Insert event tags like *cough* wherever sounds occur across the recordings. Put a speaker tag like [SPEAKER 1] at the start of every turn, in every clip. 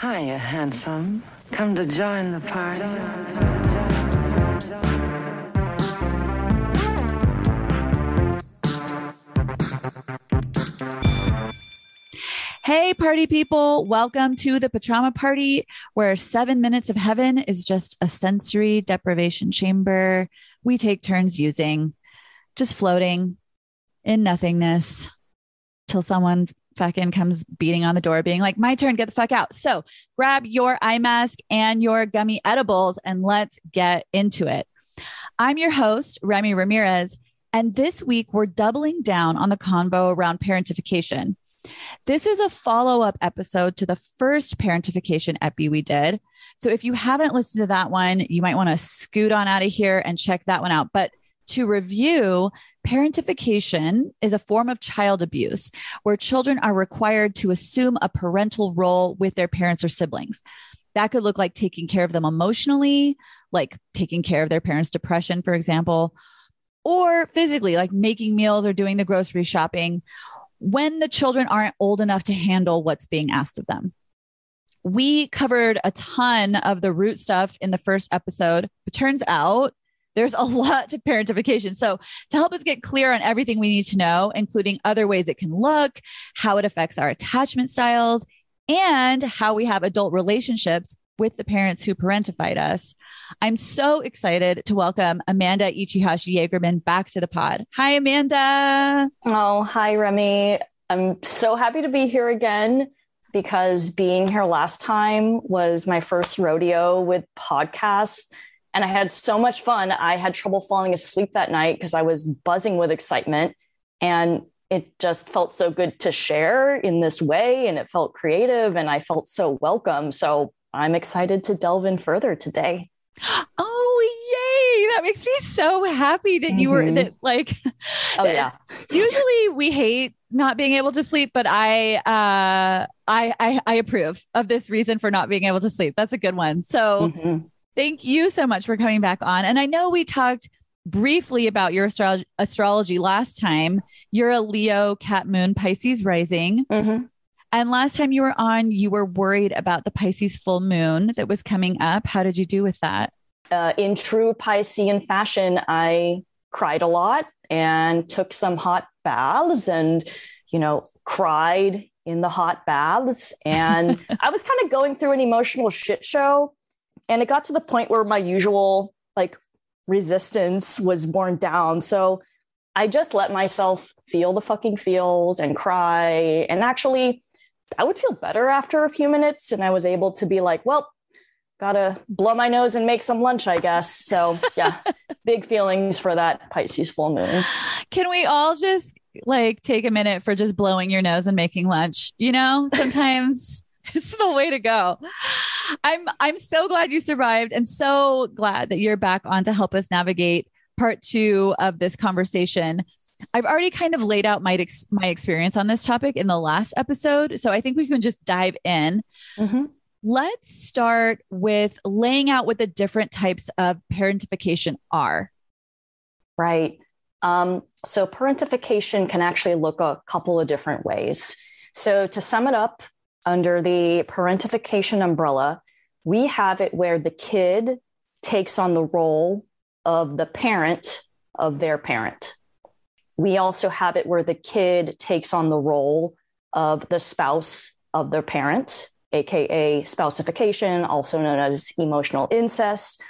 [SPEAKER 1] Hiya, handsome. Come to join the party.
[SPEAKER 2] Hey, party people. Welcome to the Pachama Party, where seven minutes of heaven is just a sensory deprivation chamber we take turns using, just floating in nothingness till someone fucking comes beating on the door, being like, my turn, get the fuck out. So grab your eye mask and your gummy edibles and let's get into it. I'm your host, Remy Ramirez. And this week, we're doubling down on the convo around parentification. This is a follow up episode to the first parentification epi we did. So if you haven't listened to that one, you might want to scoot on out of here and check that one out. But to review, parentification is a form of child abuse where children are required to assume a parental role with their parents or siblings. That could look like taking care of them emotionally, like taking care of their parents' depression, for example, or physically, like making meals or doing the grocery shopping when the children aren't old enough to handle what's being asked of them. We covered a ton of the root stuff in the first episode. It turns out there's a *laughs* lot to parentification. So, to help us get clear on everything we need to know, including other ways it can look, how it affects our attachment styles, and how we have adult relationships with the parents who parentified us. I'm so excited to welcome Amanda Ichihashi Jagerman back to the pod. Hi, Amanda.
[SPEAKER 3] Oh, hi, Remy. I'm so happy to be here again because being here last time was my first rodeo with podcasts. And I had so much fun. I had trouble falling asleep that night because I was buzzing with excitement. And it just felt so good to share in this way. And it felt creative and I felt so welcome. So I'm excited to delve in further today. *gasps*
[SPEAKER 2] Oh, yay. That makes me so happy that you mm-hmm. were that like
[SPEAKER 3] Oh yeah.
[SPEAKER 2] usually we hate not being able to sleep, but I uh I I, I approve of this reason for not being able to sleep. That's a good one. So mm-hmm. Thank you so much for coming back on. And I know we talked briefly about your astrology, astrology last time. You're a Leo, Cap Moon, Pisces rising. Mm-hmm. And last time you were on, you were worried about the Pisces full moon that was coming up. How did you do with that?
[SPEAKER 3] Uh, in true Piscean fashion, I cried a lot and took some hot baths and, you know, cried in the hot baths. And *laughs* I was kind of going through an emotional shit show. And it got to the point where my usual like resistance was worn down. So I just let myself feel the fucking feels and cry. And actually, I would feel better after a few minutes. And I was able to be like, well, gotta blow my nose and make some lunch, I guess. So yeah, *laughs* big feelings for that Pisces full moon.
[SPEAKER 2] Can we all just like take a minute for just blowing your nose and making lunch? You know, sometimes *laughs* it's the way to go. I'm I'm so glad you survived and so glad that you're back on to help us navigate part two of this conversation. I've already kind of laid out my ex- my experience on this topic in the last episode, so I think we can just dive in. Mm-hmm. Let's start with laying out what the different types of parentification are.
[SPEAKER 3] Right. Um, so parentification can actually look a couple of different ways. So to sum it up, under the parentification umbrella, we have it where the kid takes on the role of the parent of their parent we also have it where the kid takes on the role of the spouse of their parent. aka spousification, also known as emotional incest.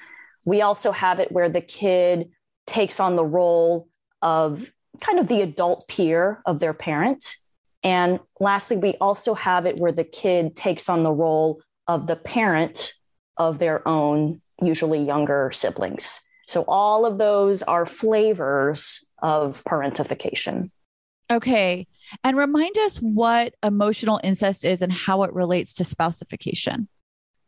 [SPEAKER 3] We also have it where the kid takes on the role of kind of the adult peer of their parent. And lastly, we also have it where the kid takes on the role of the parent of their own, usually younger siblings. So all of those are flavors of parentification.
[SPEAKER 2] Okay. And remind us what emotional incest is and how it relates to spousification.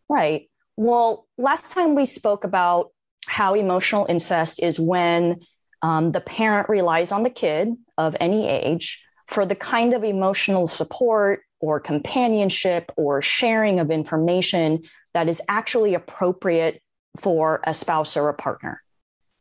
[SPEAKER 3] Right. Well, last time we spoke about how emotional incest is when um, the parent relies on the kid of any age for the kind of emotional support or companionship or sharing of information that is actually appropriate for a spouse or a partner.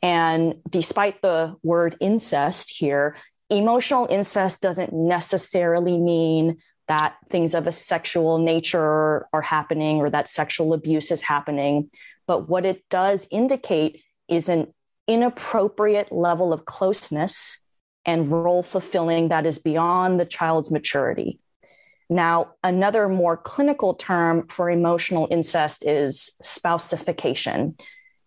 [SPEAKER 3] And despite the word incest here, emotional incest doesn't necessarily mean that things of a sexual nature are happening or that sexual abuse is happening. But what it does indicate is an inappropriate level of closeness and role fulfilling that is beyond the child's maturity. Now, another more clinical term for emotional incest is spousification.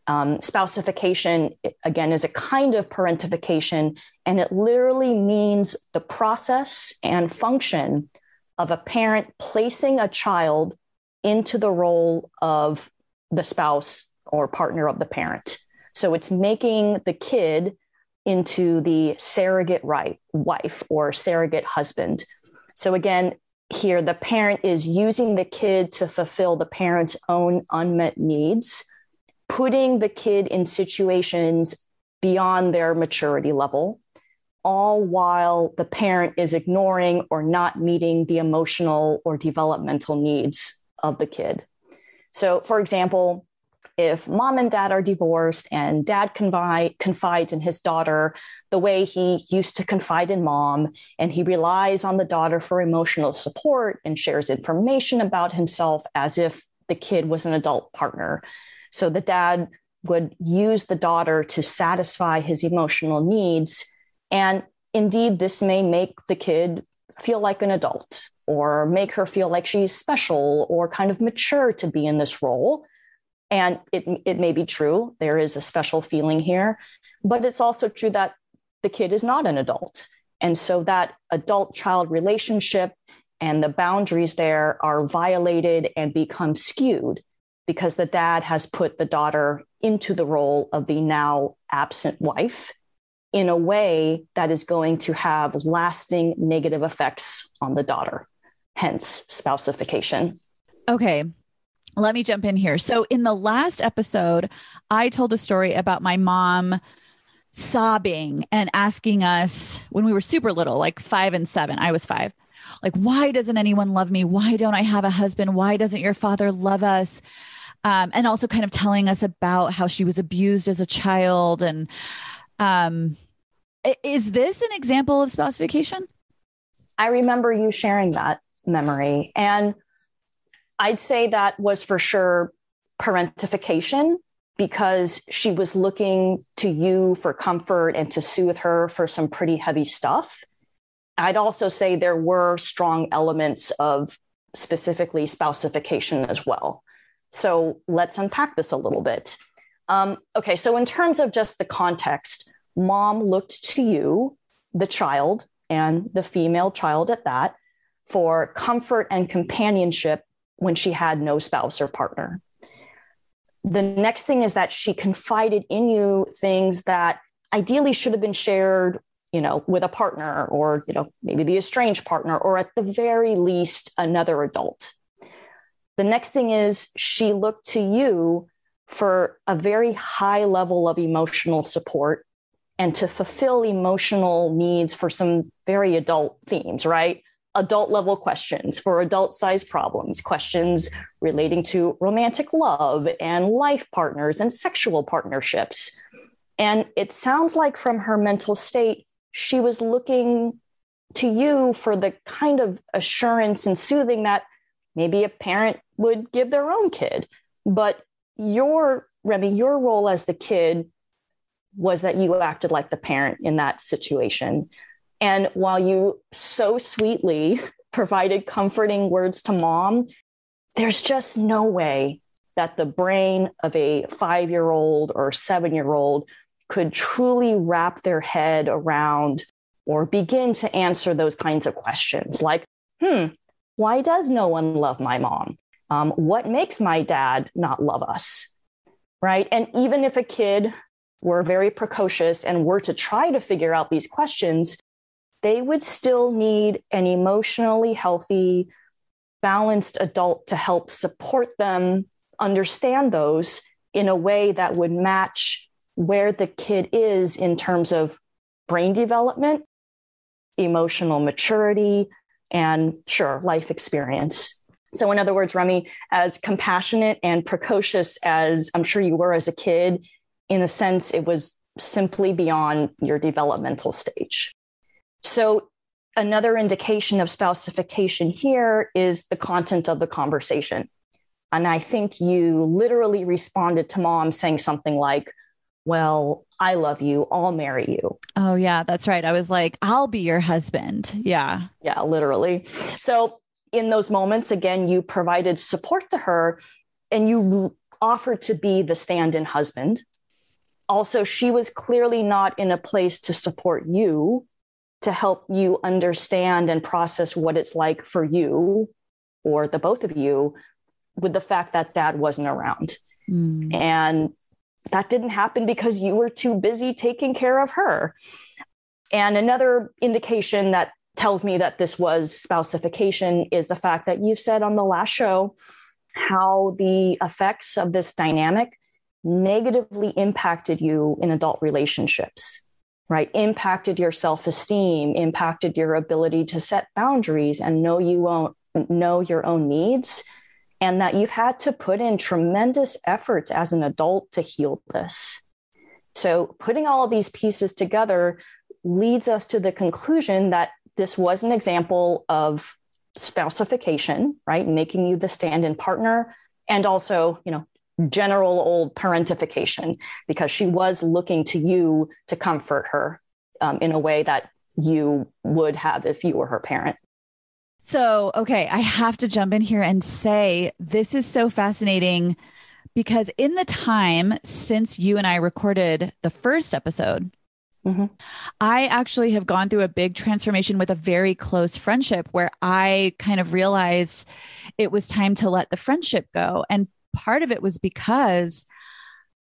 [SPEAKER 3] Um, spousification, again, is a kind of parentification, and it literally means the process and function of a parent placing a child into the role of the spouse or partner of the parent. So it's making the kid into the surrogate right wife or surrogate husband. So again, here the parent is using the kid to fulfill the parent's own unmet needs putting the kid in situations beyond their maturity level, all while the parent is ignoring or not meeting the emotional or developmental needs of the kid. So, for example, if mom and dad are divorced and dad confide, confides in his daughter the way he used to confide in mom, and he relies on the daughter for emotional support and shares information about himself as if the kid was an adult partner, so the dad would use the daughter to satisfy his emotional needs. And indeed, this may make the kid feel like an adult or make her feel like she's special or kind of mature to be in this role. And it, it may be true, there is a special feeling here, but it's also true that the kid is not an adult. And so that adult child relationship and the boundaries there are violated and become skewed because the dad has put the daughter into the role of the now absent wife in a way that is going to have lasting negative effects on the daughter, hence spousification.
[SPEAKER 2] Okay. Let me jump in here. So, in the last episode, I told a story about my mom sobbing and asking us when we were super little, like five and seven. I was five. Like, why doesn't anyone love me? Why don't I have a husband? Why doesn't your father love us? um, and also kind of telling us about how she was abused as a child. And um, is this an example of spousification?
[SPEAKER 3] I remember you sharing that memory. And I'd say that was for sure parentification because she was looking to you for comfort and to soothe her for some pretty heavy stuff. I'd also say there were strong elements of specifically spousification as well. So let's unpack this a little bit. Um, okay, so in terms of just the context, mom looked to you, the child, and the female child at that, for comfort and companionship when she had no spouse or partner. The next thing is that she confided in you things that ideally should have been shared you know with a partner or you know maybe the estranged partner or at the very least another adult the next thing is she looked to you for a very high level of emotional support and to fulfill emotional needs for some very adult themes, right? Adult level questions for adult sized problems, questions relating to romantic love and life partners and sexual partnerships. And it sounds like from her mental state, she was looking to you for the kind of assurance and soothing that maybe a parent would give their own kid. But your, Remy, your role as the kid was that you acted like the parent in that situation. And while you so sweetly *laughs* provided comforting words to mom, there's just no way that the brain of a five year old or seven year old could truly wrap their head around or begin to answer those kinds of questions like, hmm, why does no one love my mom? Um, what makes my dad not love us? Right. And even if a kid were very precocious and were to try to figure out these questions, they would still need an emotionally healthy, balanced adult to help support them understand those in a way that would match where the kid is in terms of brain development, emotional maturity, and sure, life experience. So, in other words, Remy, as compassionate and precocious as I'm sure you were as a kid, in a sense, it was simply beyond your developmental stage. So, another indication of spousification here is the content of the conversation. And I think you literally responded to mom saying something like, Well, I love you. I'll marry you.
[SPEAKER 2] Oh, yeah, that's right. I was like, I'll be your husband. Yeah.
[SPEAKER 3] Yeah, literally. So, in those moments, again, you provided support to her and you offered to be the stand in husband. Also, she was clearly not in a place to support you to help you understand and process what it's like for you or the both of you with the fact that dad wasn't around. Mm. And that didn't happen because you were too busy taking care of her. And another indication that tells me that this was spousification is the fact that you said on the last show how the effects of this dynamic negatively impacted you in adult relationships right? Impacted your self-esteem impacted your ability to set boundaries and know you won't know your own needs and that you've had to put in tremendous efforts as an adult to heal this. So putting all of these pieces together leads us to the conclusion that this was an example of spousification right? Making you the stand-in partner and also you know general old parentification because she was looking to you to comfort her um, in a way that you would have if you were her parent.
[SPEAKER 2] So, okay, I have to jump in here and say this is so fascinating because in the time since you and I recorded the first episode, mm-hmm. I actually have gone through a big transformation with a very close friendship where I kind of realized it was time to let the friendship go. And part of it was because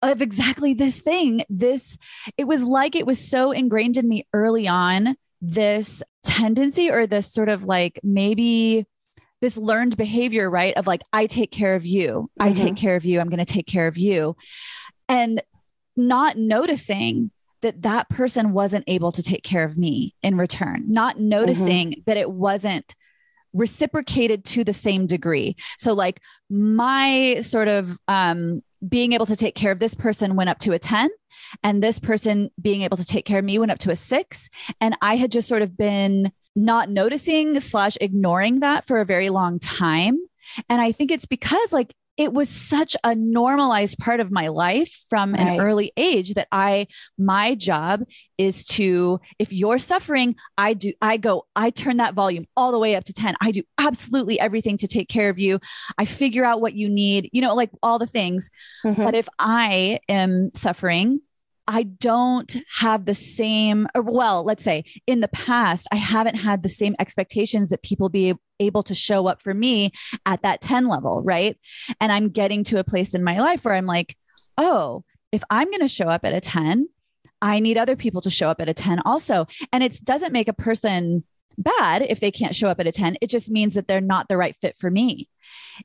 [SPEAKER 2] of exactly this thing. This, it was like it was so ingrained in me early on, this tendency or this sort of like maybe this learned behavior, right? Of like, I take care of you, mm-hmm. I take care of you, I'm going to take care of you. And not noticing that that person wasn't able to take care of me in return, not noticing mm-hmm. that it wasn't reciprocated to the same degree. So, like, my sort of um, being able to take care of this person went up to a 10 and this person being able to take care of me went up to a six and i had just sort of been not noticing slash ignoring that for a very long time and i think it's because like it was such a normalized part of my life from right. an early age that I my job is to if you're suffering I do I go I turn that volume all the way up to 10 I do absolutely everything to take care of you I figure out what you need you know like all the things mm-hmm. but if I am suffering I don't have the same, or well, let's say in the past, I haven't had the same expectations that people be able to show up for me at that 10 level. Right. And I'm getting to a place in my life where I'm like, oh, if I'm going to show up at a 10, I need other people to show up at a 10 also. And it doesn't make a person bad if they can't show up at a 10. It just means that they're not the right fit for me.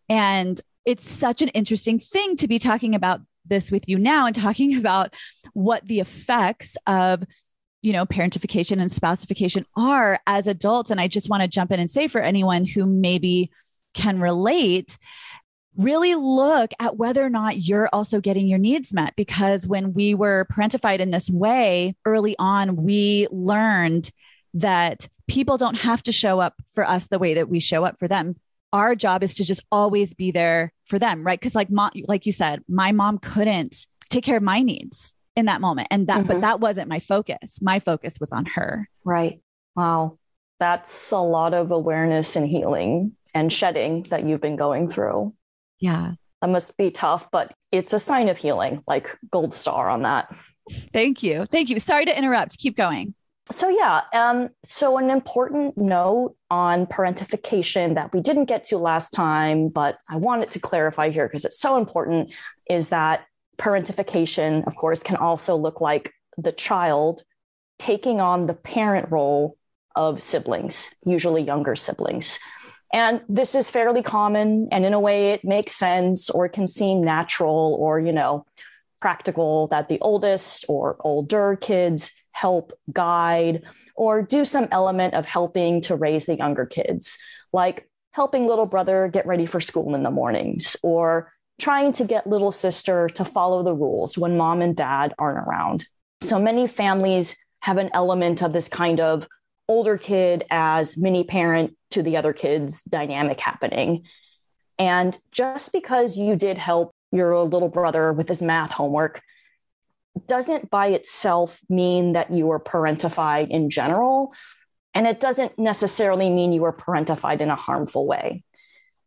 [SPEAKER 2] And it's such an interesting thing to be talking about this with you now and talking *laughs* about what the effects of you know parentification and spousification are as adults. And i just want to jump in and say for anyone who maybe can relate really look at whether or not you're also getting your needs met. Because when we were parentified in this way early on we learned that people don't have to show up for us the way that we show up for them our job is to just always be there for them, right? Because like mom, like you said, my mom couldn't take care of my needs in that moment. And that, mm-hmm. but that wasn't my focus. My focus was on her.
[SPEAKER 3] Right. Wow. That's a lot of awareness and healing. and shedding that you've been going through.
[SPEAKER 2] Yeah.
[SPEAKER 3] That must be tough, but it's a sign of healing, like gold star on that.
[SPEAKER 2] Thank you. Thank you. Sorry to interrupt. Keep going.
[SPEAKER 3] So yeah, um, so an important note on parentification that we didn't get to last time, but I wanted to clarify here because it's so important, is that parentification, of course, can also look like the child taking on the parent role of siblings, usually younger siblings. And this is fairly common, and in a way, it makes sense or it can seem natural or, you know, practical that the oldest or older kids help guide or do some element of helping to raise the younger kids, like helping little brother get ready for school in the mornings or trying to get little sister to follow the rules when mom and dad aren't around. So many families have an element of this kind of older kid as mini parent to the other kids dynamic happening. And just because you did help your little brother with his math homework doesn't by itself mean that you are parentified in general. And it doesn't necessarily mean you are parentified in a harmful way.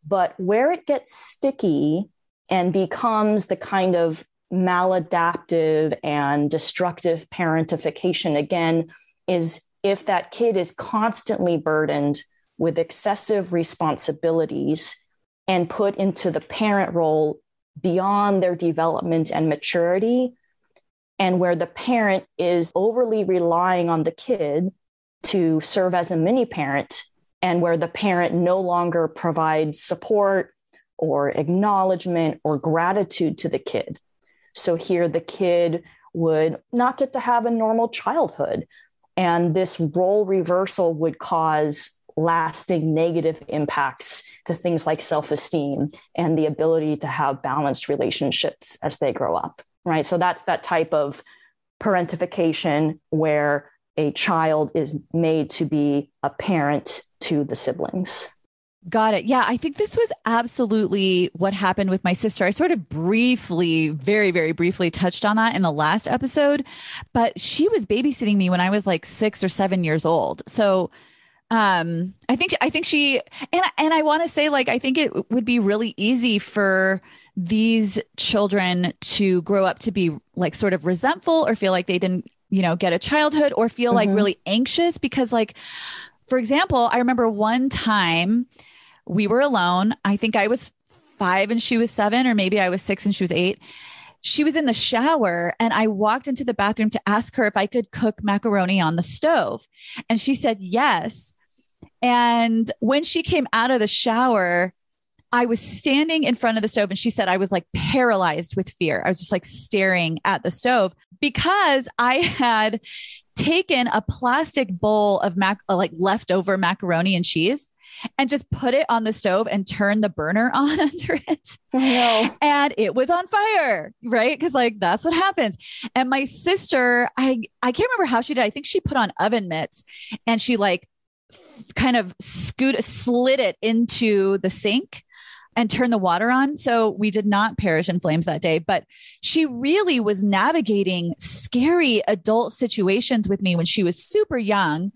[SPEAKER 3] But where it gets sticky and becomes the kind of maladaptive and destructive parentification, again, is if that kid is constantly burdened with excessive responsibilities and put into the parent role beyond their development and maturity and where the parent is overly relying on the kid to serve as a mini parent, and where the parent no longer provides support or acknowledgement or gratitude to the kid. So here the kid would not get to have a normal childhood. And this role reversal would cause lasting negative impacts to things like self esteem and the ability to have balanced relationships as they grow up right? So that's that type of parentification where a child is made to be a parent to the siblings.
[SPEAKER 2] Got it. Yeah, I think this was absolutely what happened with my sister. I sort of briefly, very, very briefly touched on that in the last episode, but she was babysitting me when I was like six or seven years old. So, um, I think, I think she, and, and I want to say, like, I think it would be really easy for these children to grow up to be like sort of resentful or feel like they didn't, you know, get a childhood or feel mm-hmm. like really anxious because, like, for example, I remember one time we were alone. I think I was five and she was seven, or maybe I was six and she was eight. She was in the shower, and I walked into the bathroom to ask her if I could cook macaroni on the stove. And she said yes. And when she came out of the shower, I was standing in front of the stove and she said I was like paralyzed with fear. I was just like staring at the stove because I had taken a plastic bowl of mac uh, like leftover macaroni and cheese and just put it on the stove and turn the burner *laughs* on under it.
[SPEAKER 3] Oh, no.
[SPEAKER 2] And it was on fire, right? Cuz like that's what happens. And my sister, I I can't remember how she did. I think she put on oven mitts and she like kind of scoot slid it into the sink and turn the water on. So we did not perish in flames that day. But she really was navigating scary adult situations with me when she was super young,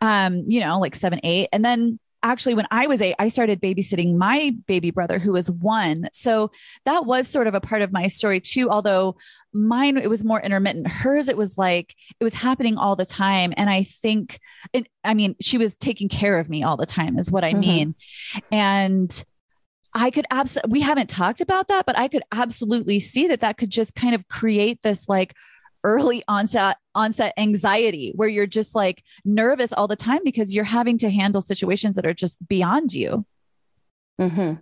[SPEAKER 2] um, you know, like seven, eight. And then actually when I was eight, I started babysitting my baby brother who was one. So that was sort of a part of my story too, although mine it was more intermittent hers it was like it was happening all the time and i think it, i mean she was taking care of me all the time is what i mm-hmm. mean and I could absolutely, we haven't talked about that, but I could absolutely see that that could just kind of create this like early onset onset anxiety where you're just like nervous all the time because you're having to handle situations that are just beyond you.
[SPEAKER 3] Mm-hmm.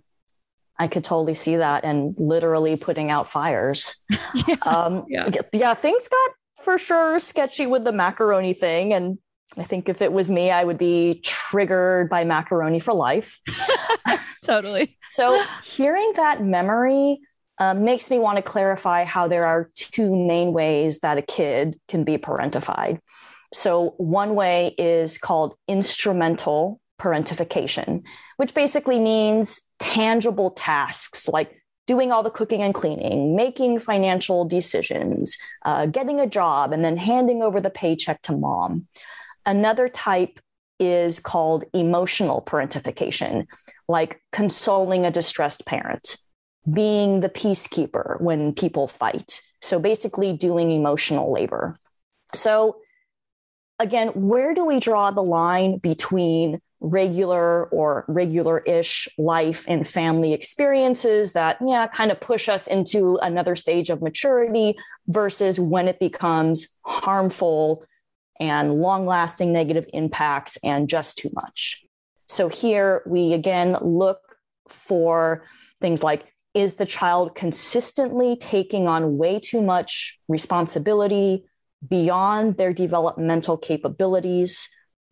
[SPEAKER 3] I could totally see that and literally putting out fires. *laughs* yeah, um, yeah. yeah, things got for sure sketchy with the macaroni thing. And I think if it was me, I would be triggered by macaroni for life. *laughs*
[SPEAKER 2] totally.
[SPEAKER 3] So, hearing that memory uh, makes me want to clarify how there are two main ways that a kid can be parentified. So, one way is called instrumental parentification, which basically means tangible tasks like doing all the cooking and cleaning, making financial decisions, uh, getting a job, and then handing over the paycheck to mom. Another type is called emotional parentification, like consoling a distressed parent, being the peacekeeper when people fight. So basically, doing emotional labor. So, again, where do we draw the line between regular or regular ish life and family experiences that, yeah, kind of push us into another stage of maturity versus when it becomes harmful and long lasting negative impacts and just too much. So here we again look for things like is the child consistently taking on way too much responsibility beyond their developmental capabilities?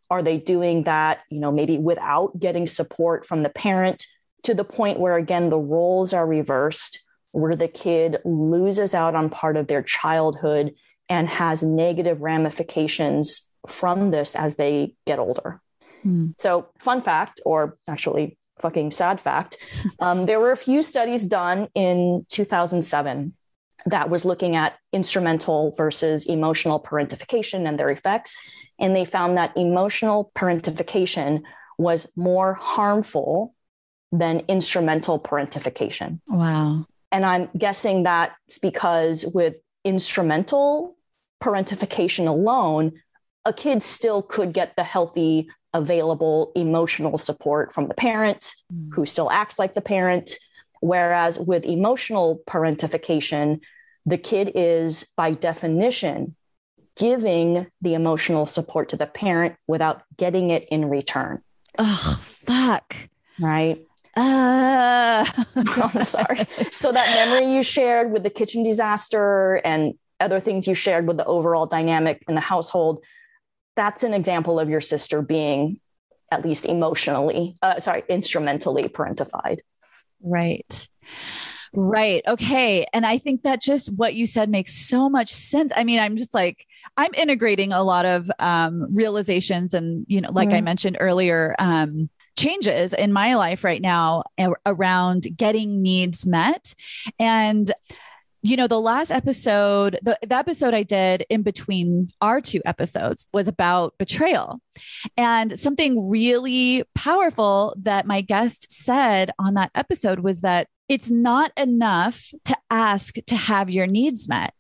[SPEAKER 3] Are they doing that, you know, maybe without getting support from the parent to the point where again the roles are reversed, where the kid loses out on part of their childhood and has negative ramifications from this as they get older. Mm. So, fun fact, or actually, fucking sad fact, *laughs* um, there were a few studies done in 2007 that was looking at instrumental versus emotional parentification and their effects. And they found that emotional parentification was more harmful than instrumental parentification.
[SPEAKER 2] Wow.
[SPEAKER 3] And I'm guessing that's because with instrumental parentification alone, a kid still could get the healthy, available emotional support from the parent mm. who still acts like the parent. Whereas with emotional parentification, the kid is by definition giving the emotional support to the parent without getting it in return.
[SPEAKER 2] Oh, fuck.
[SPEAKER 3] Right.
[SPEAKER 2] Uh. *laughs*
[SPEAKER 3] I'm sorry. So that memory you shared with the kitchen disaster and other things you shared with the overall dynamic in the household, that's an example of your sister being at least emotionally, uh, sorry, instrumentally parentified.
[SPEAKER 2] Right. Right. Okay. And I think that just what you said makes so much sense. I mean, I'm just like, I'm integrating a lot of um, realizations and, you know, like mm-hmm. I mentioned earlier, um, changes in my life right now around getting needs met. And you know, the last episode, the, the, episode I did in between our two episodes was about betrayal. And something really powerful that my guest said on that episode was that it's not enough to ask to have your needs met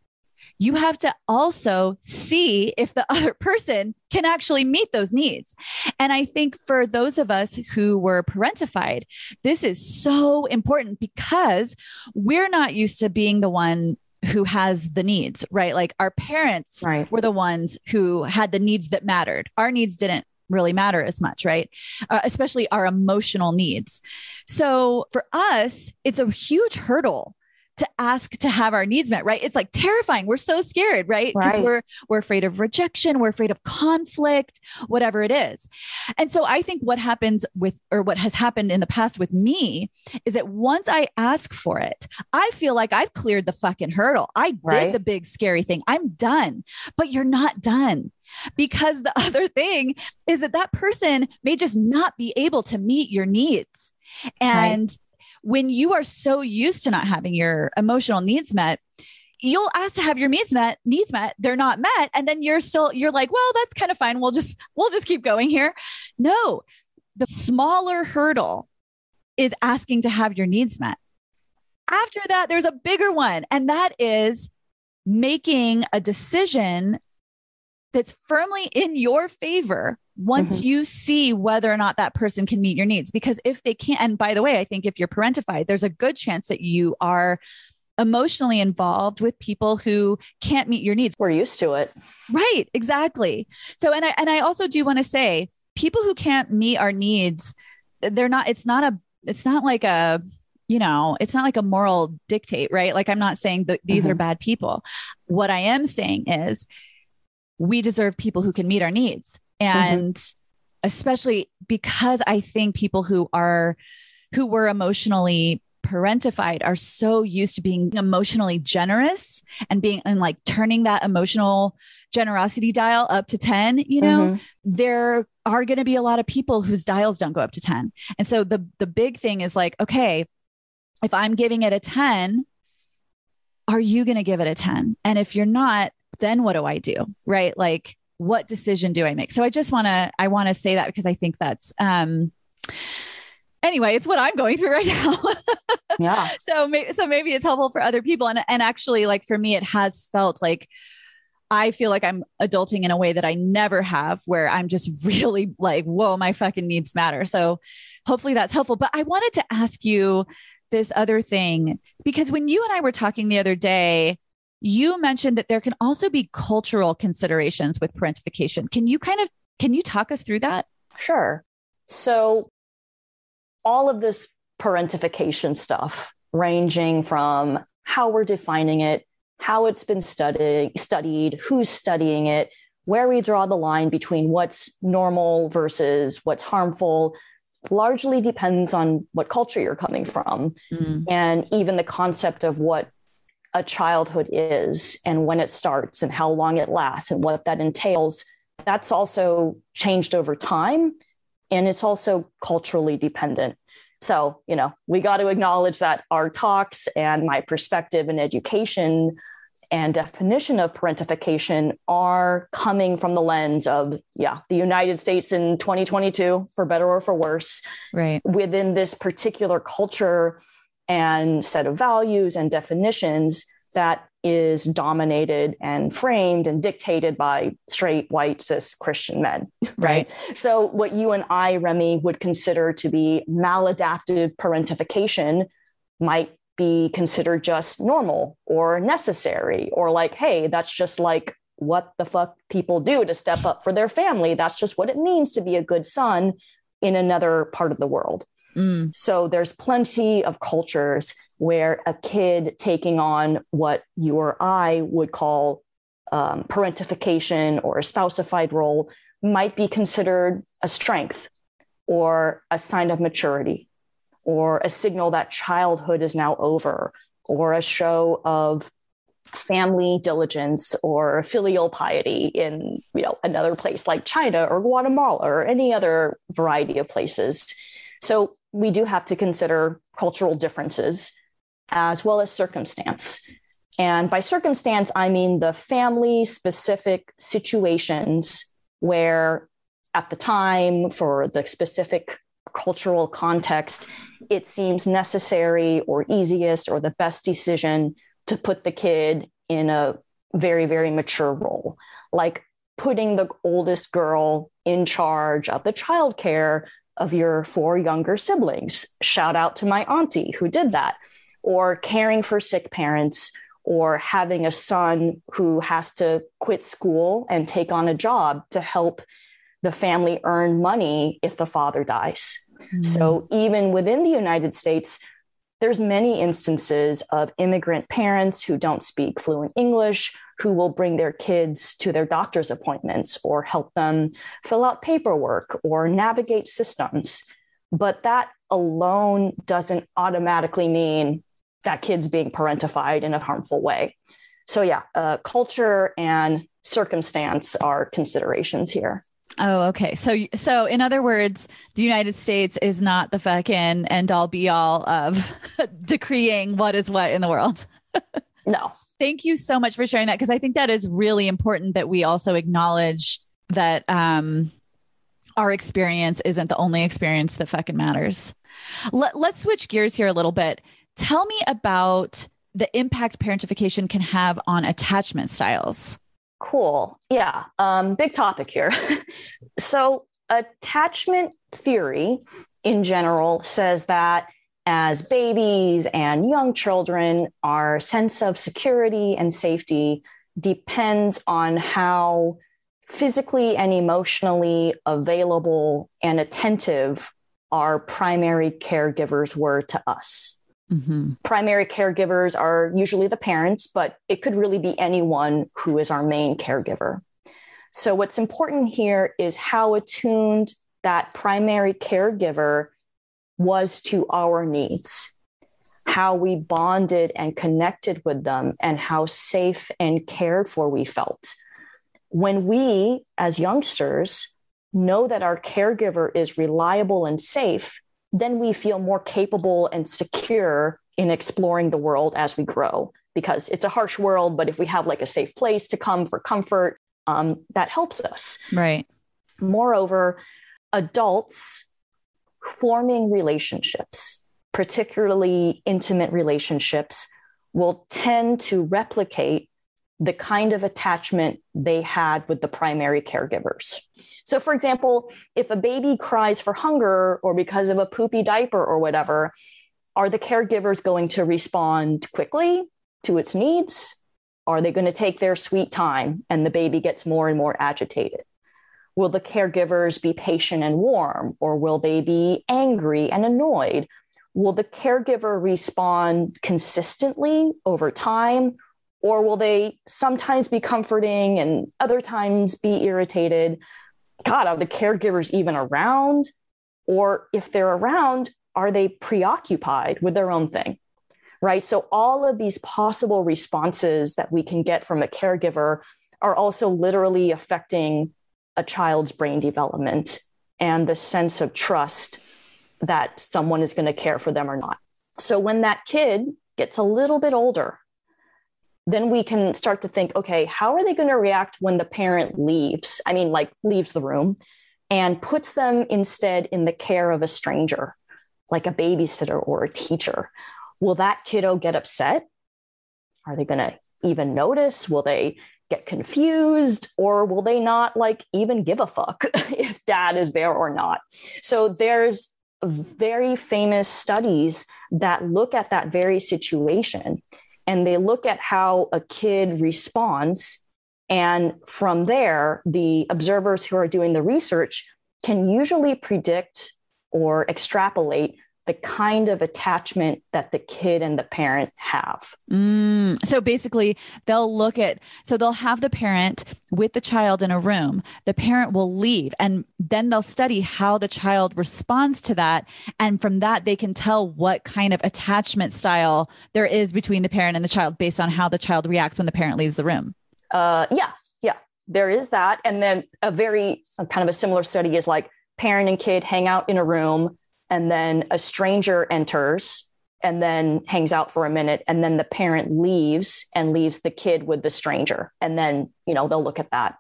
[SPEAKER 2] you have to also see if the *laughs* other person can actually meet those needs. And I think for those of us who were parentified, this is so important because we're not used to being the one who has the needs, right? Like our parents right. were the ones who had the needs that mattered. Our needs didn't really matter as much, right? Uh, especially our emotional needs. So for us, it's a huge hurdle to ask to have our needs met, right? It's like terrifying. We're so scared, right? Because right. we're we're afraid of rejection, we're afraid of conflict, whatever it is. And so I think what happens with or what has happened in the past with me is that once I ask for it, I feel like I've cleared the fucking hurdle. I right. did the big scary thing. I'm done. But you're not done because the *laughs* other thing is that that person may just not be able to meet your needs. And right when you are so used to not having your emotional needs met, you'll ask to have your needs met needs met they're not met and then you're still you're like well that's kind of fine. We'll just we'll just keep going here. No the smaller hurdle is asking to have your needs met. After that there's a bigger one and that is making a decision that's firmly in your favor once mm-hmm. you see whether or not that person can meet your needs. Because if they can't, and by the way, I think if you're parentified, there's a good chance that you are emotionally involved with people who can't meet your needs.
[SPEAKER 3] We're used to it.
[SPEAKER 2] Right, exactly. So and I and I also do want to say people who can't meet our needs, they're not it's not a it's not like a you know, it's not like a moral dictate, right? Like I'm not saying that these mm-hmm. are bad people. What I am saying is we deserve people who can meet our needs. Mm-hmm. And mm-hmm. especially because I think people who are, who were emotionally parentified are so used to being emotionally generous and being and like turning that emotional generosity dial up to 10 you know mm-hmm. there are going to be a lot of people whose dials don't go up to 10 and so the the big thing is like okay if i'm giving it a 10 are you going to give it a 10 and if you're not then what do i do right like what decision do I make? So I just want to I want to say that because I think that's um anyway, it's what I'm going through right now. *laughs*
[SPEAKER 3] yeah.
[SPEAKER 2] So maybe so maybe it's helpful for other people and and actually like for me it has felt like I feel like I'm adulting in a way that I never have, where I'm just *laughs* really like, whoa, my fucking needs matter. So hopefully that's helpful. But I wanted to ask you this other thing because when you and I were talking the other day, you mentioned that there can also be cultural considerations with parentification. Can you kind of can you talk us through that?
[SPEAKER 3] Sure. So all of this parentification stuff ranging from how we're defining it how it's been studied, studied, who's studying it, where we draw the line between what's normal versus what's harmful largely depends on what culture you're coming from mm. and even the concept of what a childhood is and when it starts and how long it lasts and what that entails that's also changed over time and it's also culturally dependent. So you know we got to acknowledge that our talks and my perspective in education and definition of parentification are coming from the lens of yeah the united states in 2022 for better or for worse
[SPEAKER 2] right.
[SPEAKER 3] within this particular culture and set of values and definitions that is dominated and framed and dictated by straight white cis christian men
[SPEAKER 2] right,
[SPEAKER 3] right? so what you and i remy would consider to be maladaptive parentification might be considered just normal or necessary or like hey that's just like what the fuck people do to step up for their family. That's just what it means to be a good son in another part of the world mm. so there's plenty of cultures where a kid taking on what you or i would call um, parentification or a spousified role might be considered a strength or a sign of maturity or a signal that childhood is now over, or a show of family diligence or filial piety in you know another place like China or Guatemala or any other variety of places. So we do have to consider cultural differences as well as circumstance. And by circumstance, I mean the family specific situations where at the time for the specific cultural context, it seems necessary or easiest or the best decision to put the kid in a very, very mature role, like putting the oldest girl in charge of the childcare of your four younger siblings. Shout out to my auntie who did that, or caring for sick parents, or having a son who has to quit school and take on a job to help the family earn money if the father dies. Mm-hmm. So even within the United States, there's many instances of immigrant parents who don't speak fluent English who will bring their kids to their doctor's appointments or help them fill out paperwork or navigate systems. But that alone doesn't automatically mean that kid's being parentified in a harmful way. So, yeah, uh, culture and circumstance are considerations here.
[SPEAKER 2] Oh, okay. So, so in other words, the United States is not the fucking end all be all of *laughs* decreeing what is what in the world. *laughs*
[SPEAKER 3] no.
[SPEAKER 2] Thank you so much for sharing that because I think that is really important that we also acknowledge that um, our experience isn't the only experience that fucking matters. Let, let's switch gears here a little bit. Tell me about the impact parentification can have on attachment styles.
[SPEAKER 3] Cool. Yeah. Um, big topic here. *laughs* so, attachment theory in general says that as babies and young children, our sense of security and safety depends on how physically and emotionally available and attentive our primary caregivers were to us. Mm-hmm. Primary caregivers are usually the parents, but it could really be anyone who is our main caregiver. So, what's important here is how attuned that primary caregiver was to our needs, how we bonded and connected with them, and how safe and cared for we felt. When we, as youngsters, know that our caregiver is reliable and safe, then we feel more capable and secure in exploring the world as we grow because it's a harsh world but if we have like a safe place to come for comfort um, that helps us.
[SPEAKER 2] Right.
[SPEAKER 3] Moreover, adults forming relationships, particularly intimate relationships, will tend to replicate the kind of attachment they had with the primary caregivers. So, for example, if a baby cries for hunger or because of a poopy diaper or whatever, are the caregivers going to respond quickly to its needs? Are they going to take their sweet time and the baby gets more and more agitated? Will the caregivers be patient and warm, or will they be angry and annoyed? Will the caregiver respond consistently over time, or will they sometimes be comforting and other times be irritated? God, are the caregivers even around? Or if they're around, are they preoccupied with their own thing? Right. So, all of these possible responses that we can get from a caregiver are also literally affecting a child's brain development and the sense of trust that someone is going to care for them or not. So, when that kid gets a little bit older, then we can start to think okay, how are they going to react when the parent leaves? I mean, like leaves the room and puts them instead in the care of a stranger, like a babysitter or a teacher. Will that kiddo get upset? Are they going to even notice? Will they get confused or will they not like even give a fuck *laughs* if dad is there or not? So there's very famous studies that look at that very situation and they look at how a kid responds. And from there, the observers who are doing the research can usually predict or extrapolate the kind of attachment that the kid and the parent have.
[SPEAKER 2] Mm, so basically, they'll look at, so they'll have the parent with the child in a room. The parent will leave, and then they'll study how the child responds to that. And from that, they can tell what kind of attachment style there is between the parent and the child based on how the child reacts when the parent leaves the room.
[SPEAKER 3] Uh, yeah, yeah, there is that. And then a very kind of a similar study is like parent and kid hang out in a room and then a stranger enters and then hangs out for a minute and then the parent leaves and leaves the kid with the stranger. And then you know they'll look at that.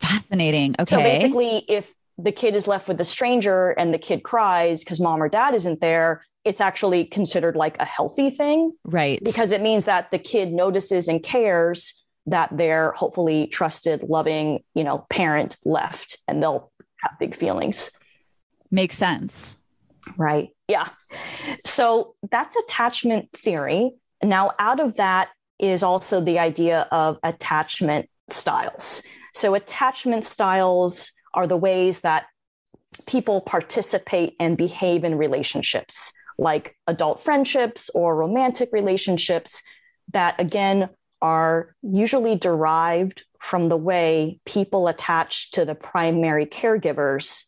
[SPEAKER 2] Fascinating. Okay.
[SPEAKER 3] so basically if the kid is left with the stranger and the kid cries because mom or dad isn't there it's actually considered like a healthy thing
[SPEAKER 2] right.
[SPEAKER 3] because it means that the kid notices and cares that their hopefully trusted loving you know parent left and they'll have big feelings.
[SPEAKER 2] Makes sense
[SPEAKER 3] Right. Yeah. So that's attachment theory. Now, out of that is also the idea of attachment styles. So, attachment styles are the ways that people participate and behave in relationships, like adult friendships or romantic relationships, that again are usually derived from the way people attach to the primary caregivers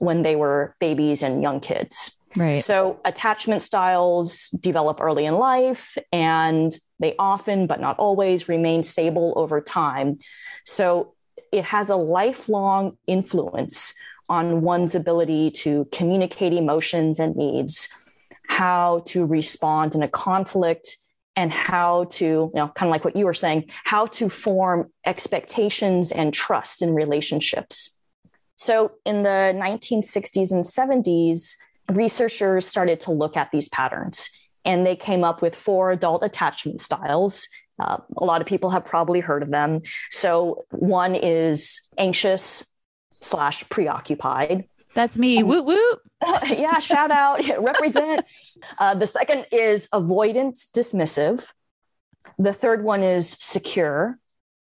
[SPEAKER 3] when they were babies and young kids.
[SPEAKER 2] Right.
[SPEAKER 3] So attachment styles develop early in life and they often, but not always, remain stable over time. So it has a lifelong influence on one's ability to communicate emotions and needs, how to respond in a conflict, and how to, you know, kind of like what you were saying, how to form expectations and trust in relationships. So in the 1960s and 70s, researchers started to look at these patterns and they came up with four adult attachment styles. Uh, a lot of people have probably heard of them. So one is anxious slash preoccupied.
[SPEAKER 2] That's me. Woo woo. *laughs*
[SPEAKER 3] yeah, shout out, represent. *laughs* Uh, the second is avoidant dismissive. The third one is secure.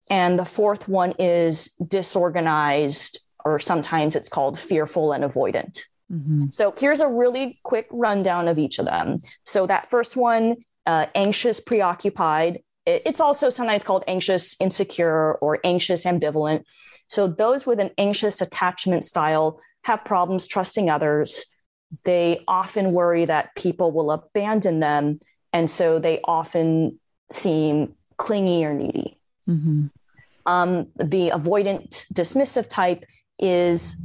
[SPEAKER 3] And the fourth one is disorganized or sometimes it's called fearful and avoidant. Mm-hmm. So here's a really quick rundown of each of them. So that first one, uh, anxious, preoccupied. It's also sometimes called anxious, insecure, or anxious, ambivalent. So those with an anxious attachment style have problems trusting others. They often worry that people will abandon them. And so they often seem clingy or needy. Mm-hmm. Um, the avoidant dismissive type is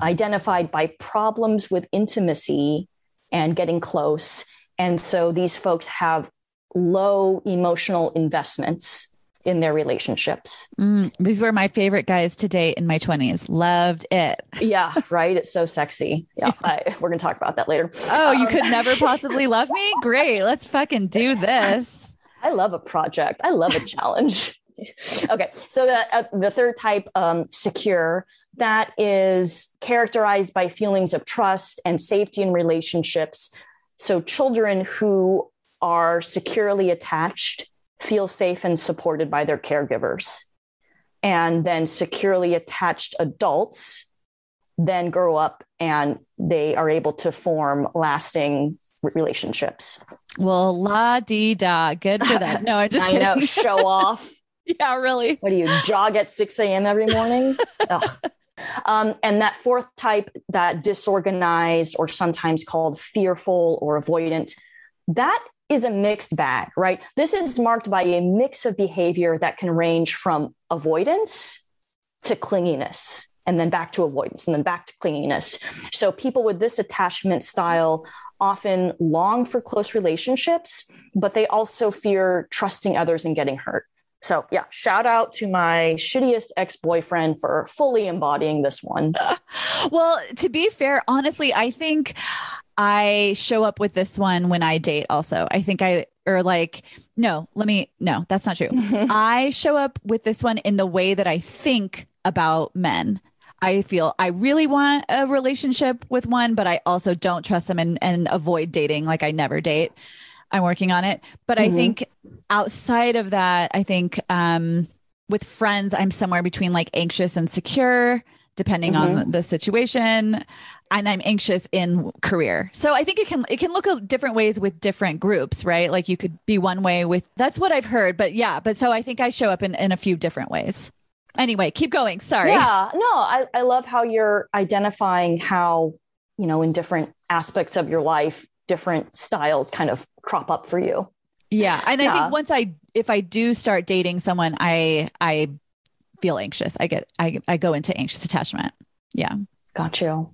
[SPEAKER 3] identified by problems with intimacy and getting close. And so these folks have low emotional investments in their relationships.
[SPEAKER 2] Mm, these were my favorite guys to date in my 20s. Loved it.
[SPEAKER 3] Yeah, *laughs* right. It's so sexy. Yeah, I, we're going to talk about that later.
[SPEAKER 2] Oh, you um, could never possibly love me? Great. Let's fucking do this. *laughs*
[SPEAKER 3] I love a project, I love a challenge. *laughs* okay, so the, uh, the third type, um, secure, that is characterized by feelings of trust and safety in relationships. So children who are securely attached feel safe and supported by their caregivers. And then securely attached adults then grow up and they are able to form lasting relationships.
[SPEAKER 2] Well, la di da, good for that. No, I *laughs* just I know,
[SPEAKER 3] show off. *laughs* *laughs*
[SPEAKER 2] yeah, really.
[SPEAKER 3] What do you jog at 6 a.m. every morning? *laughs* um, and that fourth type, that disorganized or sometimes called fearful or avoidant, that is a mixed bag, right? This is marked by a mix of behavior that can range from avoidance to clinginess, and then back to avoidance, and then back to clinginess. So, people with this attachment style often long for close relationships, but they also fear trusting others and getting hurt. So, yeah, shout out to my shittiest ex boyfriend for fully embodying this one. *laughs*
[SPEAKER 2] well, to be fair, honestly, I think I show up with this one when I date also. I think I or like no, let me no, that's not true. *laughs* I show up with this one in the way that I think about men. I feel I really want a relationship with one, but I also don't trust them and, and avoid dating. Like I never date. I'm working on it. But mm-hmm. I think outside of that, I think um, with friends, I'm somewhere between like anxious and secure, depending mm-hmm. on the situation and I'm anxious in career. So I think it can it can look different ways with different groups, right? Like you could be one way with that's what I've heard, but yeah, but so I think I show up in in a few different ways. Anyway, keep going. Sorry.
[SPEAKER 3] Yeah, no, I I love how you're identifying how, you know, in different aspects of your life, different styles kind of crop up for you.
[SPEAKER 2] Yeah, and yeah. I think once I if I do start dating someone, I I feel anxious. I get I I go into anxious attachment. Yeah.
[SPEAKER 3] Got you.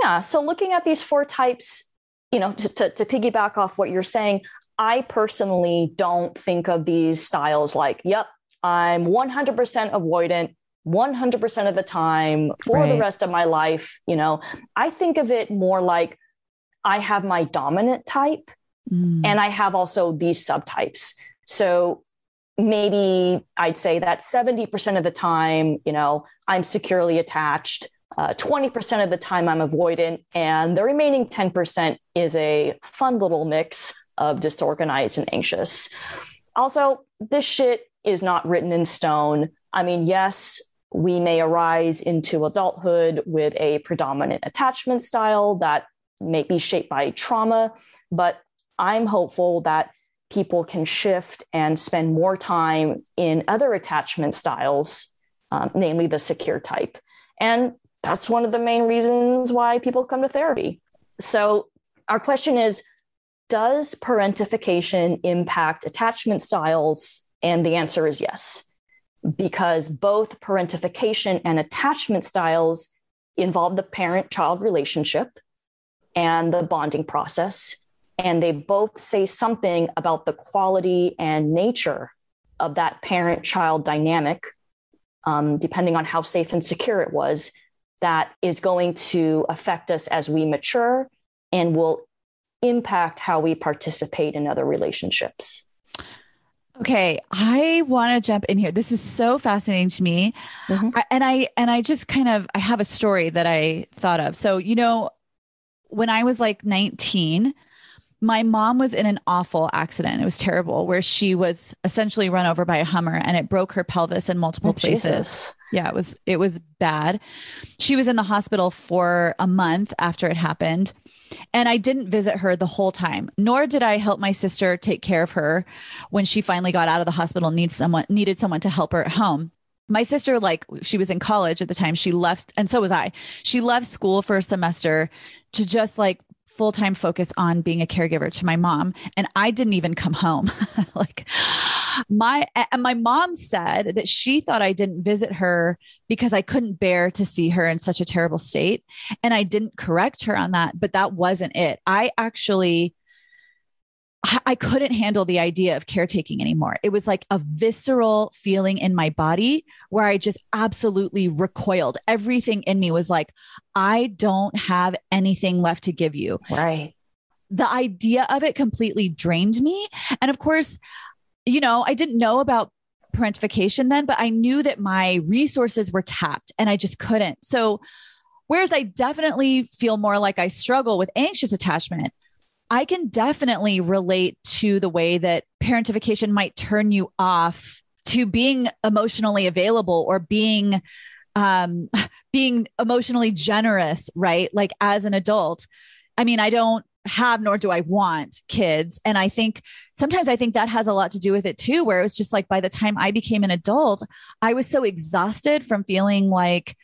[SPEAKER 3] Yeah. So looking at these four types, you know, to, to, to piggyback off what you're saying, I personally don't think of these styles like, yep, I'm 100% avoidant 100% of the time for right. the rest of my life. You know, I think of it more like I have my dominant type mm. and I have also these subtypes. So maybe I'd say that 70% of the time, you know, I'm securely attached. Uh, 20% of the time I'm avoidant, and the remaining 10% is a fun little mix of disorganized and anxious. Also, this shit is not written in stone. I mean, yes, we may arise into adulthood with a predominant attachment style that may be shaped by trauma, but I'm hopeful that people can shift and spend more time in other attachment styles, um, namely the secure type. And that's one of the main reasons why people come to therapy. So, our question is Does parentification impact attachment styles? And the answer is yes, because both parentification and attachment styles involve the parent child relationship and the bonding process. And they both say something about the quality and nature of that parent child dynamic, um, depending on how safe and secure it was that is going to affect us as we mature and will impact how we participate in other relationships.
[SPEAKER 2] Okay, I want to jump in here. This is so fascinating to me. Mm-hmm. And I and I just kind of I have a story that I thought of. So, you know, when I was like 19, my mom was in an awful accident. It was terrible where she was essentially run over by a Hummer and it broke her pelvis in multiple oh, places. Jesus. Yeah, it was it was bad. She was in the hospital for a month after it happened. And I didn't visit her the whole time, nor did I help my sister take care of her when she finally got out of the hospital needs someone needed someone to help her at home my sister like she was in college at the time she left and so was i she left school for a semester to just like full time focus on being a caregiver to my mom. And I didn't even come home. *laughs* like, my and my mom said that she thought I didn't visit her because I couldn't bear to see her in such a terrible state and I didn't correct her on that but that wasn't it I actually I couldn't handle the idea of caretaking anymore. It was like a visceral feeling in my body where I just absolutely recoiled. Everything in me was like, I don't have anything left to give you.
[SPEAKER 3] Right.
[SPEAKER 2] The idea of it completely drained me. And of course, you know, I didn't know about parentification then, but I knew that my resources were tapped and I just couldn't. So, whereas I definitely feel more like I struggle with anxious attachment, I can definitely relate to the way that parentification might turn you off to being emotionally available or being um *laughs* being emotionally generous, right? Like as an adult. I mean, I don't have nor do I want kids. And I think sometimes I think that has a lot to do with it too, where it was just like by the time I became an adult, I was so exhausted from feeling like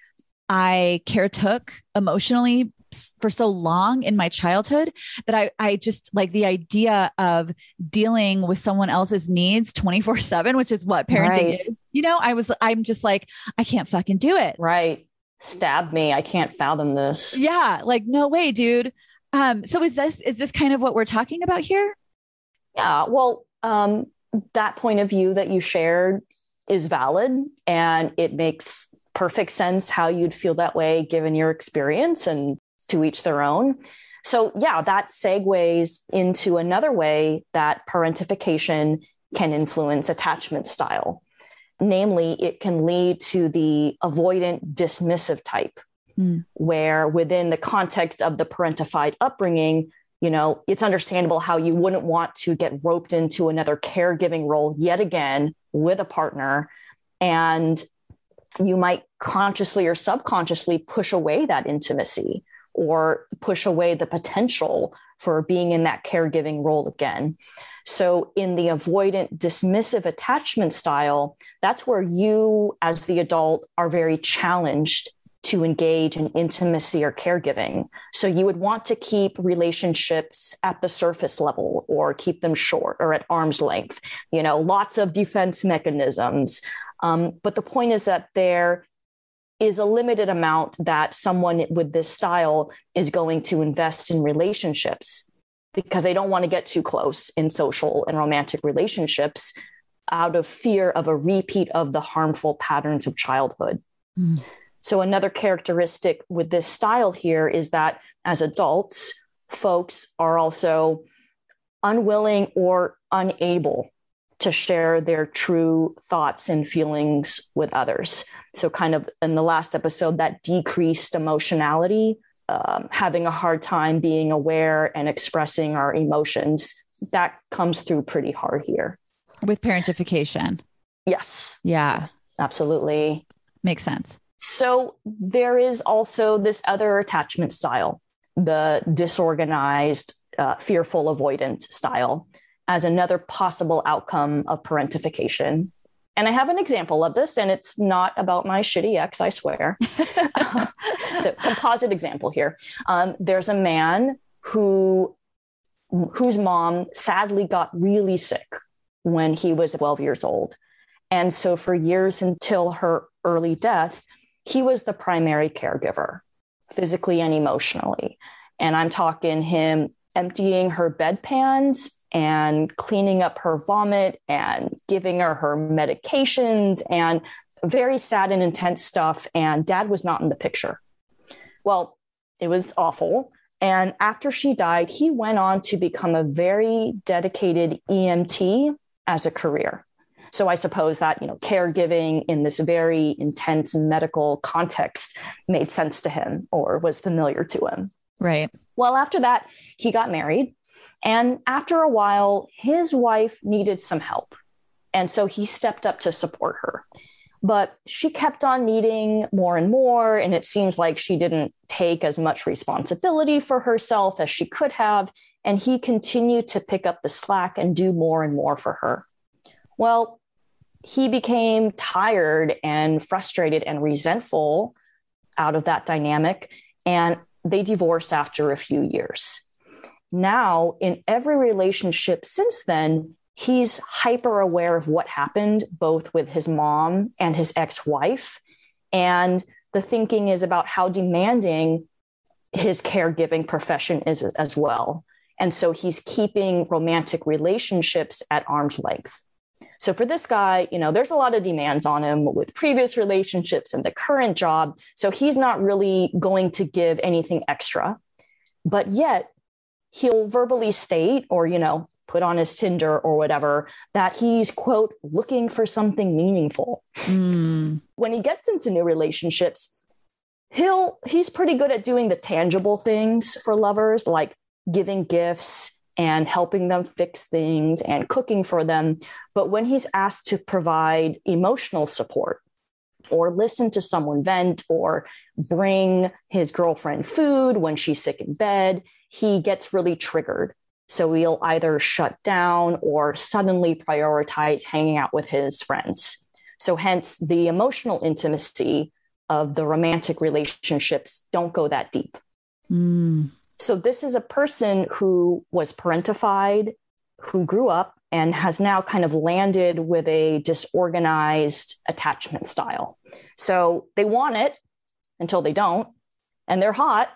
[SPEAKER 2] I caretook emotionally for so long in my childhood that I, I just like the idea of dealing with someone else's needs 24 7, which is what parenting right. is. You know, I was, I'm just like, I can't fucking do it.
[SPEAKER 3] Right. Stab me. I can't fathom this.
[SPEAKER 2] Yeah. Like, no way, dude. Um, so is this, is this kind of what we're talking about here?
[SPEAKER 3] Yeah. Well, um, that point of view that you shared is valid and it makes perfect sense how you'd feel that way given your experience and to each their own. So, yeah, that segues into another way that parentification can influence attachment style. Namely, it can lead to the avoidant dismissive type, mm. where within the context of the parentified upbringing, you know, it's understandable how you wouldn't want to get roped into another caregiving role yet again with a partner. And you might consciously or subconsciously push away that intimacy or push away the potential for being in that caregiving role again. So, in the avoidant dismissive attachment style, that's where you, as the adult, are very challenged to engage in intimacy or caregiving. So, you would want to keep relationships at the surface level or keep them short or at arm's length. You know, lots of defense mechanisms. Um, but the point is that there is a limited amount that someone with this style is going to invest in relationships because they don't want to get too close in social and romantic relationships out of fear of a repeat of the harmful patterns of childhood. Mm. So, another characteristic with this style here is that as adults, folks are also unwilling or unable to share their true thoughts and feelings with others. So, kind of in the last episode, that decreased emotionality, um, having a hard time being aware and expressing our emotions, that comes through pretty hard here.
[SPEAKER 2] With parentification.
[SPEAKER 3] Yes.
[SPEAKER 2] Yeah.
[SPEAKER 3] Yes, absolutely.
[SPEAKER 2] Makes sense.
[SPEAKER 3] So, there is also this other attachment style, the disorganized, uh, fearful avoidant style as another possible outcome of parentification. And I have an example of this, and it's not about my shitty ex, I swear. *laughs* *laughs* so, composite example here. Um, there's a man who whose mom sadly got really sick when he was 12 years old. And so, for years until her early death, he was the primary caregiver, physically and emotionally. And I'm talking him emptying her bedpans and cleaning up her vomit and giving her her medications and very sad and intense stuff. And dad was not in the picture. Well, it was awful. And after she died, he went on to become a very dedicated EMT as a career. So I suppose that, you know, caregiving in this very intense medical context made sense to him or was familiar to him.
[SPEAKER 2] Right.
[SPEAKER 3] Well, after that, he got married and after a while, his wife needed some help. And so he stepped up to support her. But she kept on needing more and more. And it seems like she didn't take as much responsibility for herself as she could have. And he continued to pick up the slack and do more and more for her. Well, he became tired and frustrated and resentful out of that dynamic. And they divorced after a few years now in every relationship since then, he's hyper aware of what happened both with his mom and his ex wife. And the thinking is about how demanding his caregiving profession is as well. And so he's keeping romantic relationships at arm's length. So for this guy, you know, there's a lot of demands on him with previous relationships and the current job. So he's not really going to give anything extra. But yet he'll verbally state or, you know, put on his Tinder or whatever that he's, quote, looking for something meaningful. Mm. When he gets into new relationships, he'll he's pretty good at doing the tangible things for lovers like giving gifts and helping them fix things and cooking for them but when he's asked to provide emotional support or listen to someone vent or bring his girlfriend food when she's sick in bed he gets really triggered so he'll either shut down or suddenly prioritize hanging out with his friends. So, hence, the emotional intimacy of the romantic relationships don't go that deep. Mm. So, this is a person who was parentified, who grew up and has now kind of landed with a disorganized attachment style. So, they want it until they don't, and they're hot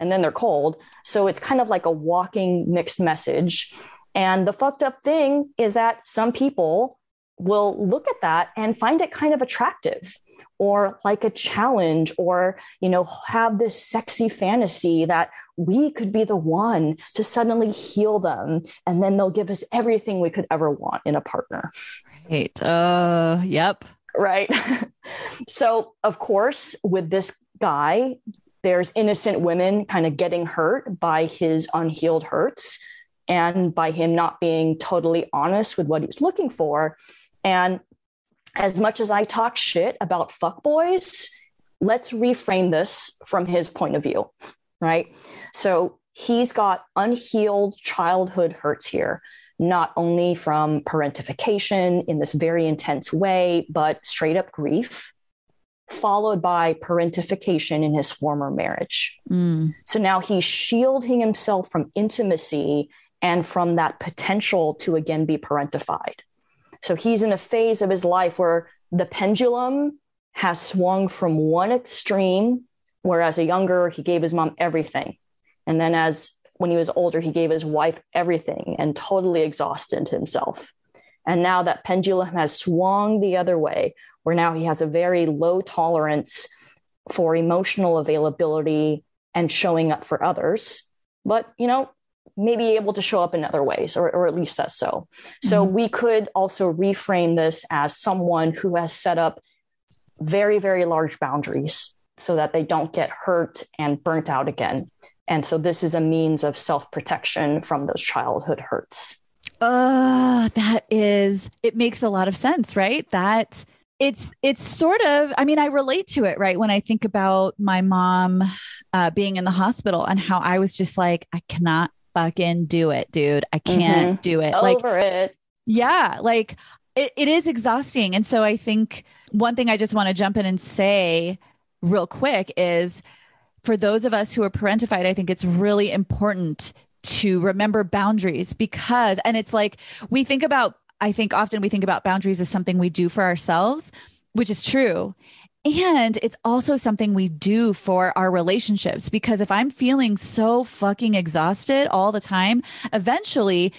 [SPEAKER 3] and then they're cold. So it's kind of like a walking mixed message. And the fucked up thing is that some people will look at that and find it kind of attractive or like a challenge or you know have this sexy fantasy that we could be the one to suddenly heal them and then they'll give us everything we could ever want in a partner
[SPEAKER 2] right uh yep
[SPEAKER 3] right *laughs* so of course with this guy there's innocent women kind of getting hurt by his unhealed hurts and by him not being totally honest with what he's looking for. And as much as I talk shit about fuckboys, let's reframe this from his point of view, right? So he's got unhealed childhood hurts here, not only from parentification in this very intense way, but straight up grief followed by parentification in his former marriage. Mm. So now he's shielding himself from intimacy and from that potential to again be parentified. So he's in a phase of his life where the pendulum has swung from one extreme, where as a younger, he gave his mom everything. And then as when he was older, he gave his wife everything and totally exhausted himself. And now that pendulum has swung the other way, where now he has a very low tolerance for emotional availability and showing up for others. But, you know, maybe able to show up in other ways, or, or at least says so. So mm-hmm. we could also reframe this as someone who has set up very, very large boundaries so that they don't get hurt and burnt out again. And so this is a means of self protection from those childhood hurts.
[SPEAKER 2] Uh, that is, it makes a lot of sense, right? That it's it's sort of i mean i relate to it right? When i think about my mom uh, being in the hospital and how i was just like i cannot fucking do it dude. I can't mm-hmm. do it.
[SPEAKER 3] Over like, it.
[SPEAKER 2] Yeah like it, it is exhausting. And so i think one thing i just want to jump in and say real quick is for those of us who are parentified i think it's really important to remember boundaries because, and it's like we think about, I think often we think about boundaries as something we do for ourselves, which is true. And it's also something we do for our relationships because if I'm feeling so fucking exhausted all the time, eventually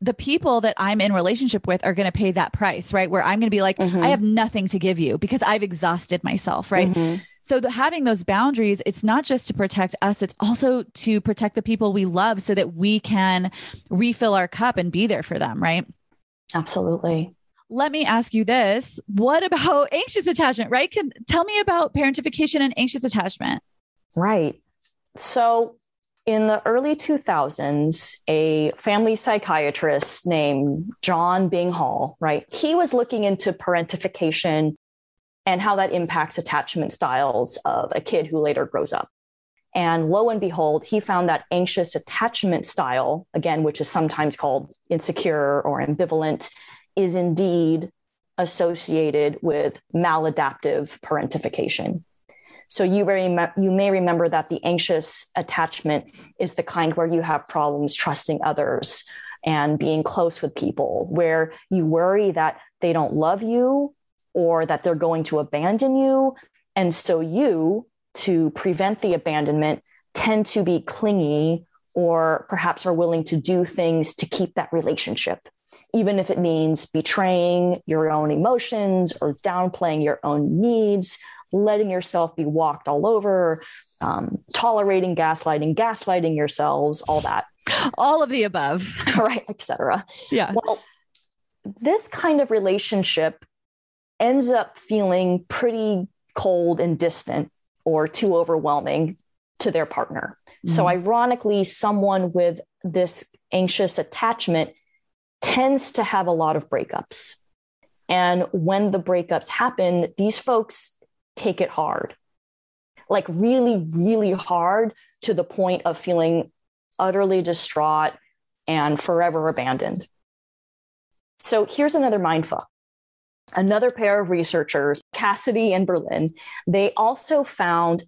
[SPEAKER 2] the people that I'm in relationship with are going to pay that price, right? Where I'm going to be like, mm-hmm. I have nothing to give you because I've exhausted myself, right? Mm-hmm. So the, having those boundaries, it's not just to protect us, it's also to protect the people we love so that we can refill our cup and be there for them, right?
[SPEAKER 3] Absolutely.
[SPEAKER 2] Let me ask you this. What about *laughs* anxious attachment, right? Can tell me about parentification and anxious attachment.
[SPEAKER 3] Right. So in the early 2000s, a family psychiatrist named John Byng-Hall, right? He was looking into parentification and how that impacts attachment styles of a kid who later grows up. And lo and behold, he found that anxious attachment style, again, which is sometimes called insecure or ambivalent, is indeed associated with maladaptive parentification. So you, may, you may remember that the anxious attachment is the kind where you have problems trusting others and being close with people, where you worry that they don't love you or that they're going to abandon you. And so you, to prevent the abandonment, tend to be clingy or perhaps are willing to do things to keep that relationship, even if it means betraying your own emotions or downplaying your own needs, letting yourself be walked all over, um, tolerating gaslighting, gaslighting yourselves, all that.
[SPEAKER 2] All of the above. *laughs*
[SPEAKER 3] right, etc.
[SPEAKER 2] Yeah.
[SPEAKER 3] Well, this kind of relationship ends up feeling pretty cold and distant or too overwhelming to their partner. Mm-hmm. So, ironically, someone with this anxious attachment tends to have a lot of breakups. And when the breakups happen, these folks take it hard, like really, really hard to the point of feeling utterly distraught and forever abandoned. So here's another mindfuck. Another pair of researchers, Cassidy and Berlin, they also found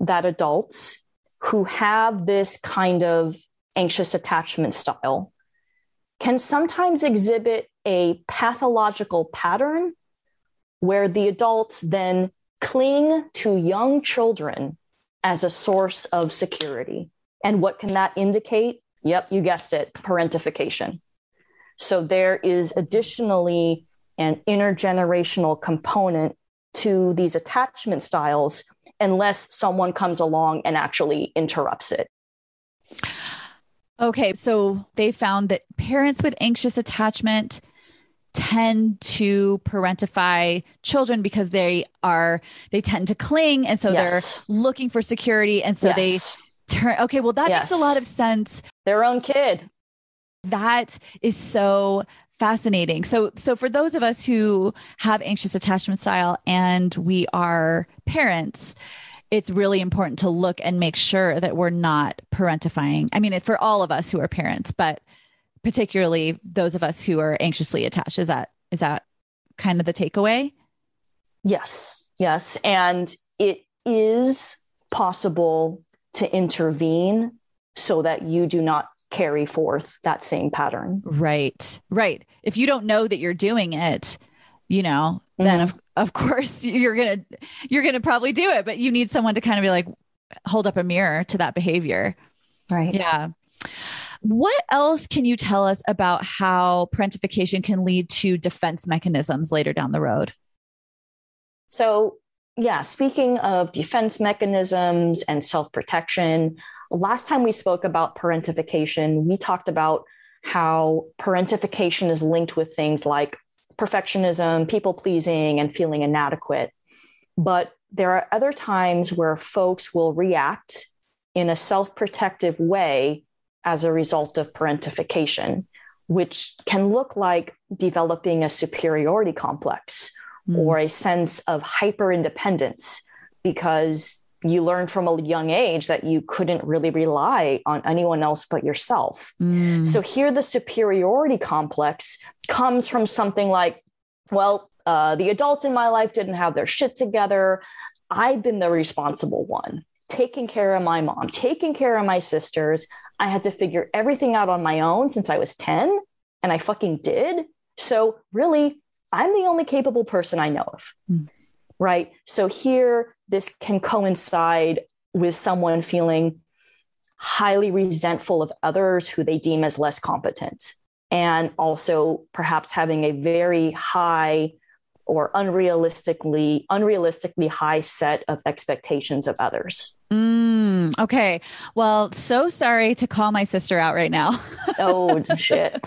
[SPEAKER 3] that adults who have this kind of anxious attachment style can sometimes exhibit a pathological pattern where the adults then cling to young children as a source of security. And what can that indicate? Yep, you guessed it parentification. So there is additionally an intergenerational component to these attachment styles unless someone comes along and actually interrupts it.
[SPEAKER 2] Okay, so they found that parents with anxious attachment tend to parentify children because they are they tend to cling and so yes. they're looking for security and so yes. they turn okay well that yes. makes a lot of sense
[SPEAKER 3] their own kid
[SPEAKER 2] that is so fascinating. So so for those of us who have anxious attachment style and we are parents, it's really important to look and make sure that we're not parentifying. I mean, for all of us who are parents, but particularly those of us who are anxiously attached. Is that is that kind of the takeaway?
[SPEAKER 3] Yes. Yes, and it is possible to intervene so that you do not carry forth that same pattern.
[SPEAKER 2] Right. Right. If you don't know that you're doing it, you know, mm-hmm. then of, of *laughs* course you're going to you're going to probably do it, but you need someone to kind of be like hold up a mirror to that behavior.
[SPEAKER 3] Right.
[SPEAKER 2] Yeah. What else can you tell us about how parentification can lead to defense mechanisms later down the road?
[SPEAKER 3] So, yeah, speaking of defense mechanisms and self protection, last time we spoke about parentification, we talked about how parentification is linked with things like perfectionism, people pleasing, and feeling inadequate. But there are other times where folks will react in a self protective way as a result of parentification, which can look like developing a superiority complex mm. or a sense of hyper independence because you learned from a young age that you couldn't really rely on anyone else but yourself. Mm. So here, the superiority complex comes from something like, well, uh, the adults in my life didn't have their shit together. I've been the responsible one, taking care of my mom, taking care of my sisters. I had to figure everything out on my own since I was 10, and I fucking did. So, really, I'm the only capable person I know of. Mm right? So here, this can coincide with someone feeling highly resentful of others who they deem as less competent, and also perhaps having a very high or unrealistically unrealistically high set of expectations of others.
[SPEAKER 2] Mm, okay. Well, so sorry to call my sister out right now. *laughs*
[SPEAKER 3] oh shit.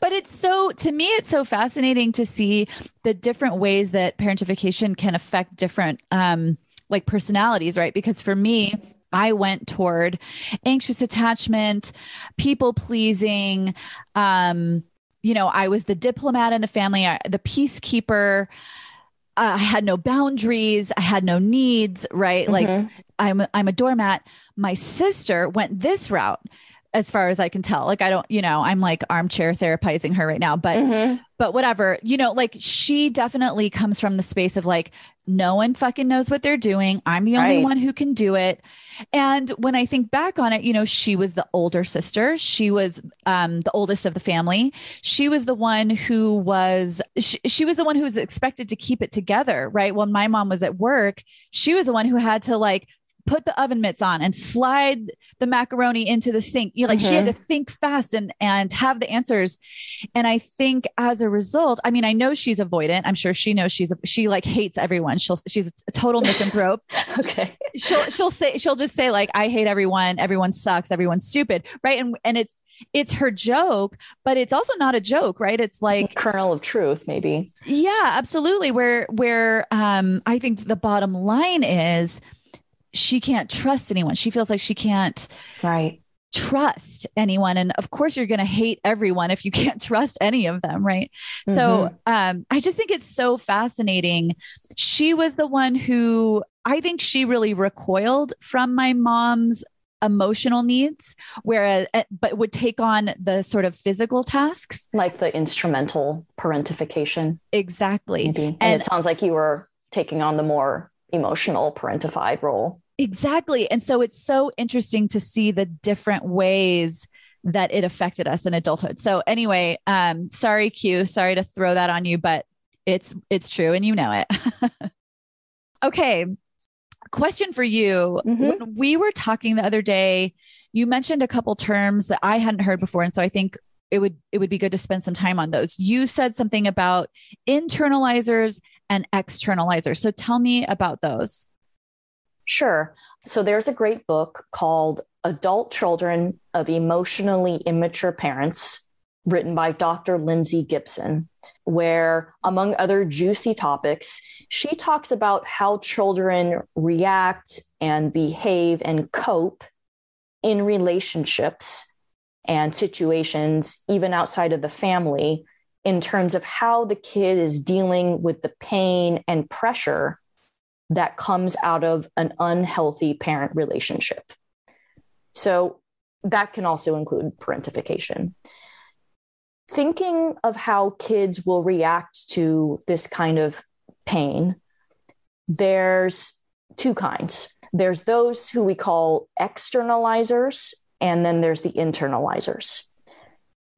[SPEAKER 2] But it's so to me it's so fascinating to see the different ways that parentification can affect different um like personalities, right? Because for me, I went toward anxious attachment, people pleasing, um you know, I was the diplomat in the family, I, the peacekeeper. Uh, I had no boundaries. I had no needs, right? Mm-hmm. Like I'm I'm a doormat. My sister went this route as far as I can tell. Like I don't, you know, I'm like armchair therapizing her right now, but mm-hmm. but whatever. You know, like she definitely comes from the space of like no one fucking knows what they're doing. I'm the only right. one who can do it. And when I think back on it, you know, she was the older sister. She was um, the oldest of the family. She was the one who was, she, she was the one who was expected to keep it together, right? When my mom was at work, she was the one who had to like put the oven mitts on and slide the macaroni into the sink. You know, like mm-hmm. she had to mm-hmm. think fast and and have the answers. And I think as a result, I mean, I know she's avoidant. I'm sure she knows she's a, she like hates everyone. She'll she's a total misanthrope. *laughs*
[SPEAKER 3] okay.
[SPEAKER 2] She'll she'll say she'll just say like I hate everyone. Everyone sucks. Everyone's stupid. Right. And and it's it's her joke, but it's also not a joke, right? It's like
[SPEAKER 3] a kernel of truth, maybe.
[SPEAKER 2] Yeah, absolutely. Where where um I think the bottom line is she can't trust anyone. She feels like she can't
[SPEAKER 3] right.
[SPEAKER 2] trust anyone. And of course you're going to hate everyone if you *laughs* can't trust any of them right? Mm-hmm. so um i just think it's so fascinating. She was the one who i think she really recoiled from my mom's emotional needs whereas eh, but would take on the sort of physical tasks.
[SPEAKER 3] Like the instrumental parentification.
[SPEAKER 2] Exactly.
[SPEAKER 3] And, and it sounds like you were taking on the more emotional parentified role
[SPEAKER 2] exactly and so it's so interesting to see the different ways that it affected us in adulthood so anyway um sorry q sorry to throw that on you but it's it's true and you know it *laughs* okay question for you. Mm-hmm. When we were talking the other day, you mentioned a couple terms that I hadn't heard before. And so I think it would it would be good to spend some time on those. You said something about internalizers and externalizers. So tell me about those.
[SPEAKER 3] Sure. So there's a great book called Adult Children of Emotionally Immature Parents written by Dr. Lindsay Gibson, where, among other juicy topics, she talks about how children react and behave and cope in relationships and situations, even outside of the family, in terms of how the kid is dealing with the pain and pressure that comes out of an unhealthy parent relationship. So that can also include parentification thinking of how kids will react to this kind of pain, there's two kinds. There's those who we call externalizers, and then there's the internalizers.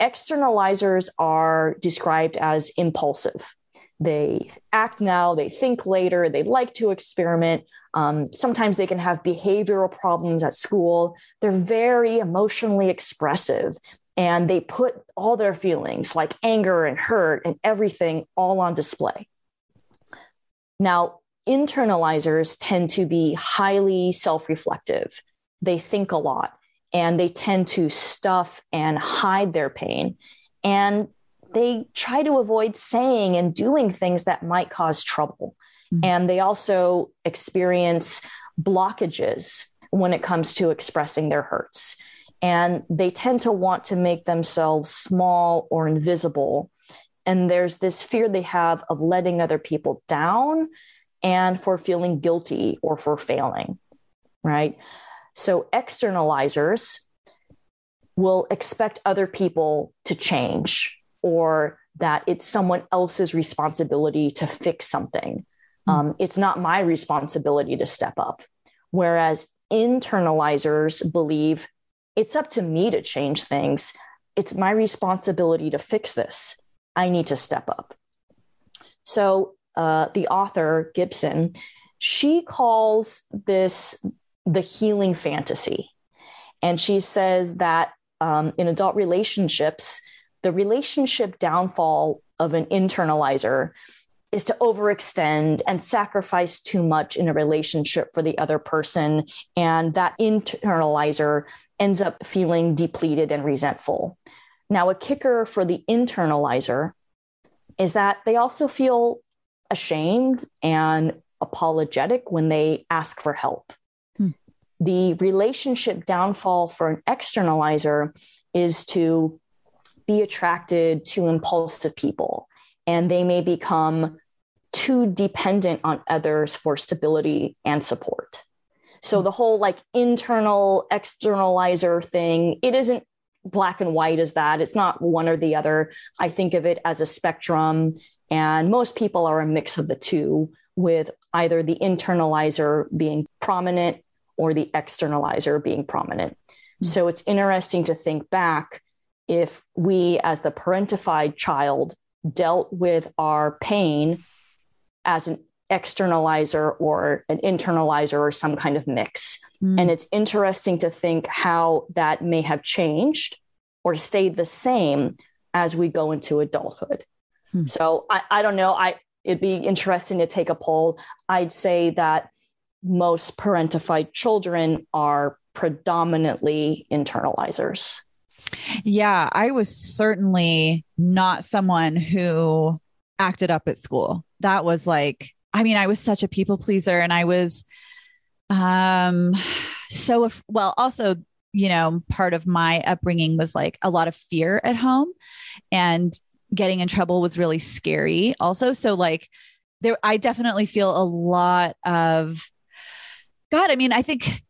[SPEAKER 3] Externalizers are described as impulsive. They act now, they think later, they like to experiment. Um, sometimes they can have behavioral problems at school. They're very emotionally expressive and they put all their feelings like anger and hurt and everything all on display. Now, internalizers tend to be highly self reflective. They think a lot and they tend to stuff and hide their pain. And they try to avoid saying and doing things that might cause trouble. Mm-hmm. And they also experience blockages when it comes to expressing their hurts and they tend to want to make themselves small or invisible. And there's this fear they have of letting other people down and for feeling guilty or for failing, right? So externalizers will expect other people to change or that it's someone else's responsibility to fix something. Mm-hmm. Um, it's not my responsibility to step up. Whereas internalizers believe it's up to me to change things. It's my responsibility to fix this. I need to step up. So, uh, the author, Gibson, she calls this the healing fantasy. And she says that um, in adult relationships, the relationship downfall of an internalizer is to overextend and sacrifice too much in a relationship for the other person. And that internalizer ends up feeling depleted and resentful. Now, a kicker for the internalizer is that they also feel ashamed and apologetic when they ask for help. Hmm. The relationship downfall for an externalizer is to be attracted to impulsive people and they may become too dependent on others for stability and support. So the whole like internal externalizer thing, it isn't black and white as that. It's not one or the other. I think of it as a spectrum, and most people are a mix of the two, with either the internalizer being prominent or the externalizer being prominent. Mm-hmm. So it's interesting to think back if we, as the parentified child, dealt with our pain as an externalizer or an internalizer or some kind of mix.
[SPEAKER 2] Mm.
[SPEAKER 3] And it's interesting to think how that may have changed or stayed the same as we go into adulthood.
[SPEAKER 2] Hmm.
[SPEAKER 3] So I, I don't know. I it'd be interesting to take a poll. I'd say that most parentified children are predominantly internalizers.
[SPEAKER 2] Yeah, I was certainly not someone who acted up at school. That was like, I mean, I was such a people pleaser and I was um so af- well also you know part of my upbringing was like a lot of fear at home and getting in trouble was really scary also so like there i definitely feel a lot of god i mean i think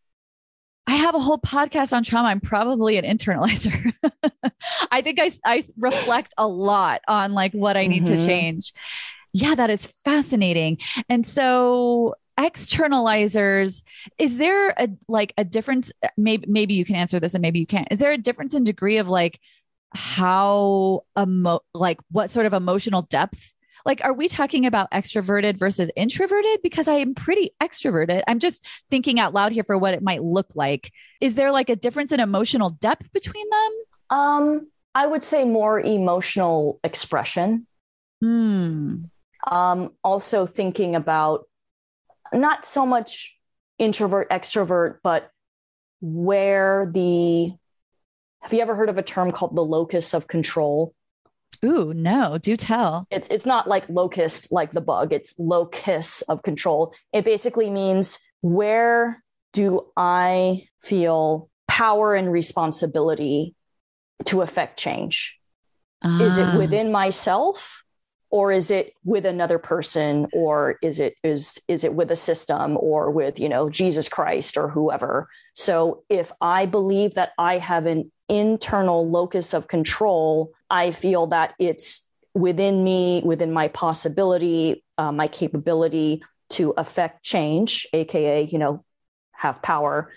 [SPEAKER 2] i have a whole podcast on trauma. I'm probably an internalizer. *laughs* I think I, I reflect a lot on like what i need to
[SPEAKER 3] Mhm.
[SPEAKER 2] change. Yeah that is fascinating. And so externalizers is there a like a difference? Maybe maybe you can answer this and maybe you can't. Is there a difference in degree of like how emo like what sort of emotional depth like are we talking about extroverted versus introverted? Because i am pretty extroverted. I'm just thinking out loud here for what it might look like. Is there like a difference in emotional depth between them?
[SPEAKER 3] Um, I would say more emotional expression.
[SPEAKER 2] hmm.
[SPEAKER 3] Um, also thinking about not so much introvert, extrovert, but where the have you ever heard of a term called the locus of control?
[SPEAKER 2] Ooh no do tell
[SPEAKER 3] It's it's not like locust like the bug, it's locus of control. It basically means where do I feel power and responsibility to affect change? is it
[SPEAKER 2] Ah.
[SPEAKER 3] within myself or is it with another person or is it is is it with a system or with you know jesus christ or whoever so if i believe that i have an internal locus of control i feel that it's within me within my possibility uh, my capability to affect change aka you know have power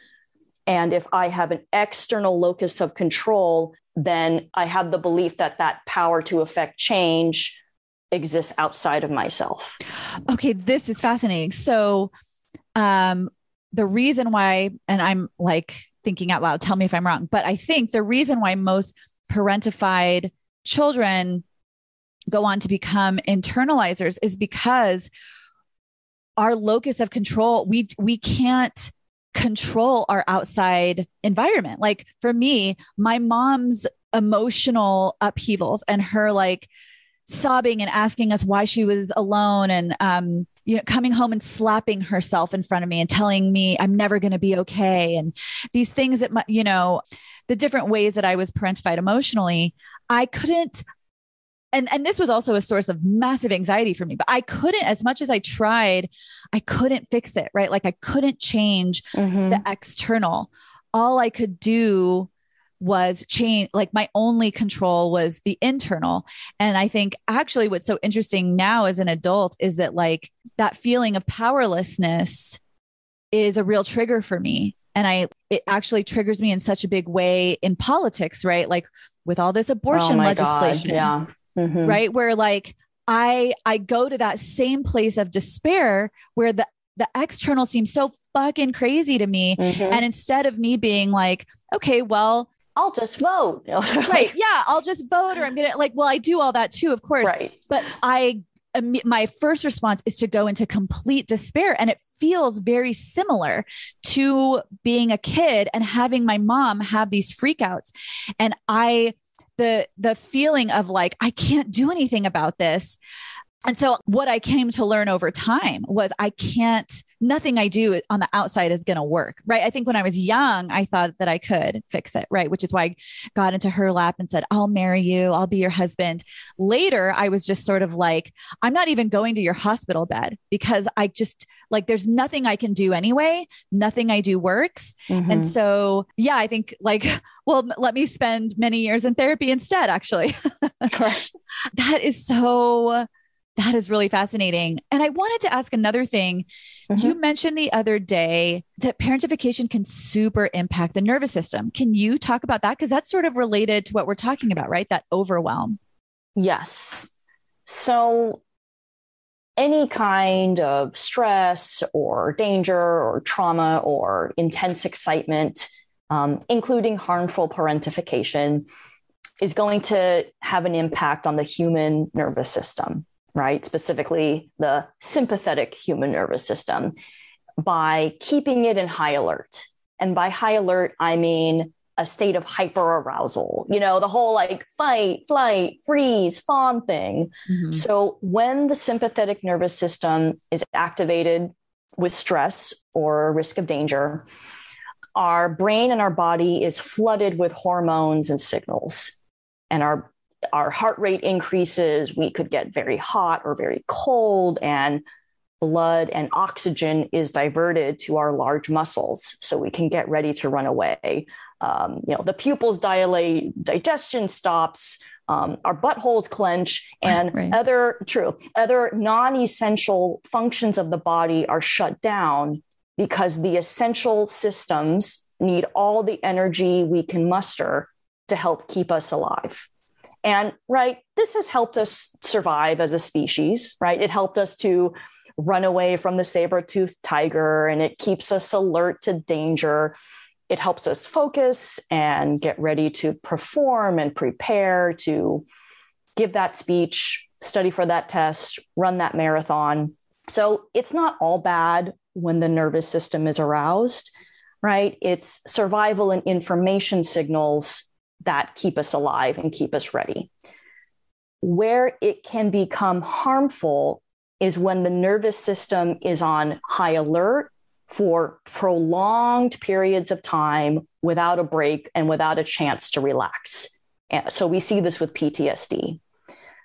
[SPEAKER 3] and if i have an external locus of control then I have the belief that that power to affect change exists outside of myself.
[SPEAKER 2] Okay, this is fascinating. So, um, the reason why, and I'm like thinking out loud, tell me if I'm wrong, but I think the reason why most parentified children go on to become internalizers is because our locus of control, we we can't control our outside environment. Like for me, my mom's emotional upheavals and her like sobbing and asking us why she was alone and um you know coming home and slapping herself in front of me and telling me I'm never going to be okay. And these things that my, you know the different ways that I was parentified emotionally I couldn't and and this was also a source of massive anxiety for me but I couldn't as much as I tried I couldn't fix it right? Like I couldn't change mm-hmm. the external. All I could do was change like my only control was the internal and i think actually what's so interesting now as an adult is that like that feeling of powerlessness is a real trigger for me and i it actually triggers me in such a big way in politics right like with all this abortion
[SPEAKER 3] Oh my God,
[SPEAKER 2] legislation
[SPEAKER 3] Yeah. Mhm.
[SPEAKER 2] right where like i i go to that same place of despair where the the external seems so fucking crazy to me
[SPEAKER 3] Mhm.
[SPEAKER 2] and instead of me being like okay well
[SPEAKER 3] I'll just vote. *laughs*
[SPEAKER 2] right yeah i'll just vote or i'm gonna like well i do all that too of course
[SPEAKER 3] right.
[SPEAKER 2] but i my first response is to go into complete despair and it feels very similar to being a kid and having my mom have these freakouts and i the the feeling of like i can't do anything about this and so what i came to learn over time was i can't nothing i do on the outside is going to work right? I think when i was young i thought that i could fix it right? Which is why i got into her lap and said i'll marry you i'll be your husband. Later i was just sort of like i'm not even going to your hospital bed because i just like there's nothing i can do anyway. Nothing i do works.
[SPEAKER 3] Mhm.
[SPEAKER 2] and so yeah i think like *laughs* well let me spend many years in therapy instead actually. *laughs* That is so that is really fascinating. And i wanted to ask another thing.
[SPEAKER 3] Mhm.
[SPEAKER 2] you mentioned the other day that parentification can super impact the nervous system. Can you talk about that? Because that's sort of related to what we're talking about right? That overwhelm.
[SPEAKER 3] Yes. So any kind of stress or danger or trauma or intense excitement, um, including harmful parentification, is going to have an impact on the human nervous system, right? Specifically, the sympathetic human nervous system by keeping it in high alert. And by high alert, I mean a state of hyper arousal, you know, the whole like fight, flight, freeze, fawn thing. Mm-hmm. So when the sympathetic nervous system is activated with stress or risk of danger, our brain and our body is flooded with hormones and signals. And our our heart rate increases, we could get very hot or very cold, and blood and oxygen is diverted to our large muscles so we can get ready to run away. Um, you know, the pupils dilate, digestion stops, um, our buttholes clench, *laughs* and right. other true other non-essential functions of the body are shut down because the essential systems need all the energy we can muster to help keep us alive. And right, this has helped us survive as a species, right? It helped us to run away from the saber-toothed tiger and it keeps us alert to danger. It helps us focus and get ready to perform and prepare to give that speech study for that test run that marathon. So it's not all bad when the nervous system is aroused right? It's survival and information signals that keep us alive and keep us ready where it can become harmful is when the nervous system is on high alert for prolonged periods of time without a break and without a chance to relax. So we see this with PTSD.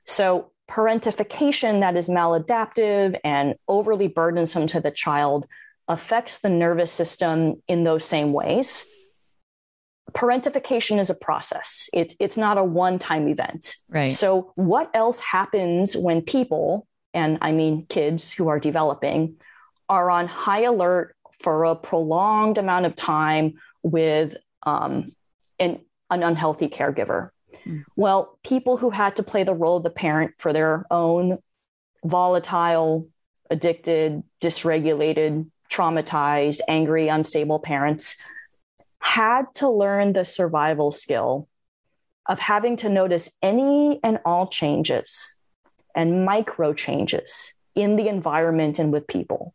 [SPEAKER 3] So parentification that is maladaptive and overly burdensome to the child affects the nervous system in those same ways. Parentification is a process. It's it's not a one-time event.
[SPEAKER 2] Right.
[SPEAKER 3] So what else happens when people and I mean kids who are developing, are on high alert for a prolonged amount of time with um, an, an unhealthy caregiver. Mm. Well, people who had to play the role of the parent for their own volatile, addicted, dysregulated, traumatized, angry, unstable parents had to learn the survival skill of having to notice any and all changes and micro changes in the environment and with people.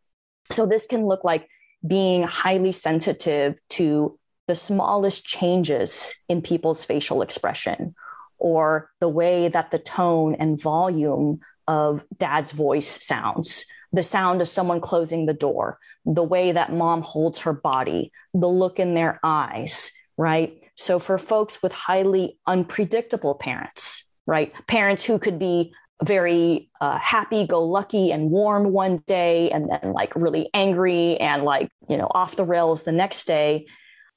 [SPEAKER 3] So this can look like being highly sensitive to the smallest changes in people's facial expression or the way that the tone and volume of dad's voice sounds, the sound of someone closing the door, the way that mom holds her body, the look in their eyes, right? So for folks with highly unpredictable parents, right? Parents who could be very uh, happy go lucky and warm one day and then like really angry and like you know off the rails the next day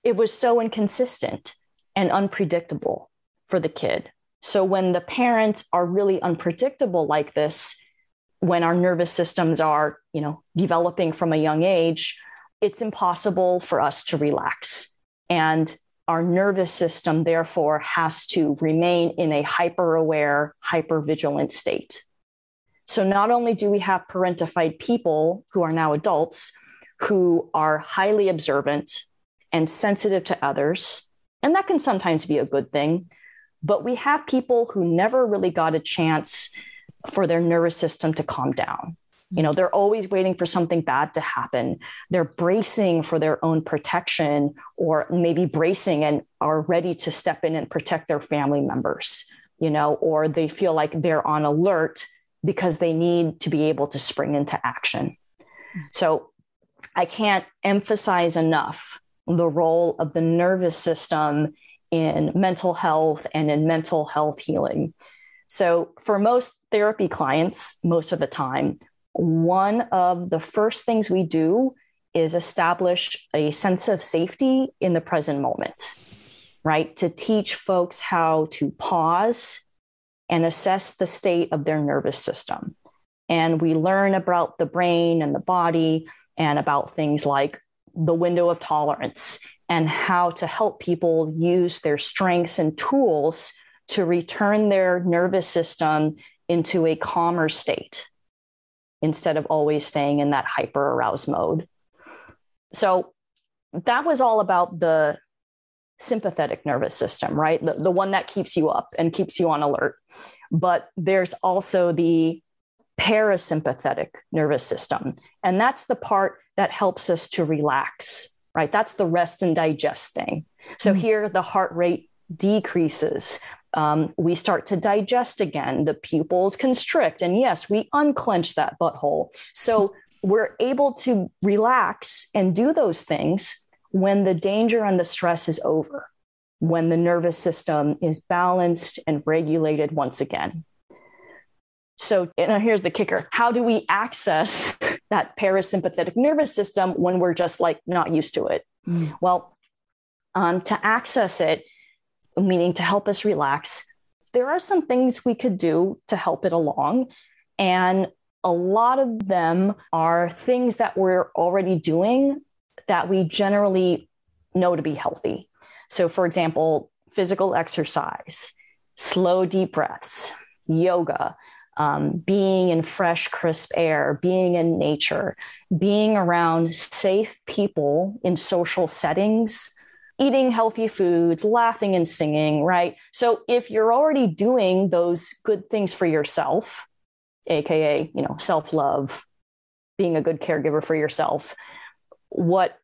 [SPEAKER 3] it was so inconsistent and unpredictable for the kid so when the parents are really unpredictable like this when our nervous systems are you know developing from a young age it's impossible for us to relax and our nervous system, therefore, has to remain in a hyper aware, hyper vigilant state. So, not only do we have parentified people who are now adults who are highly observant and sensitive to others, and that can sometimes be a good thing, but we have people who never really got a chance for their nervous system to calm down. You know, they're always waiting for something bad to happen. They're bracing for their own protection or maybe bracing and are ready to step in and protect their family members, you know, or they feel like they're on alert because they need to be able to spring into action. So I can't emphasize enough the role of the nervous system in mental health and in mental health healing. So, for most therapy clients, most of the time, one of the first things we do is establish a sense of safety in the present moment, right? To teach folks how to pause and assess the state of their nervous system. And we learn about the brain and the body and about things like the window of tolerance and how to help people use their strengths and tools to return their nervous system into a calmer state instead of always staying in that hyper aroused mode. So that was all about the sympathetic nervous system, right? The, the one that keeps you up and keeps you on alert. But there's also the parasympathetic nervous system. And that's the part that helps us to relax, right? That's the rest and digest thing. So mm-hmm. here the heart rate decreases. Um, we start to digest again. The pupils constrict. And yes, we unclench that butthole. So we're able to relax and do those things when the danger and the stress is over, when the nervous system is balanced and regulated once again. So here's the kicker. How do we access *laughs* that parasympathetic nervous system when we're just like not used to it? Mm. Well, um, to access it, meaning to help us relax, there are some things we could do to help it along. And a lot of them are things that we're already doing that we generally know to be healthy. So, for example, physical exercise, slow, deep breaths, yoga, um, being in fresh, crisp air, being in nature, being around safe people in social settings, eating healthy foods, laughing and singing, right? So if you're already doing those good things for yourself, aka, you know, self-love, being a good caregiver for yourself, what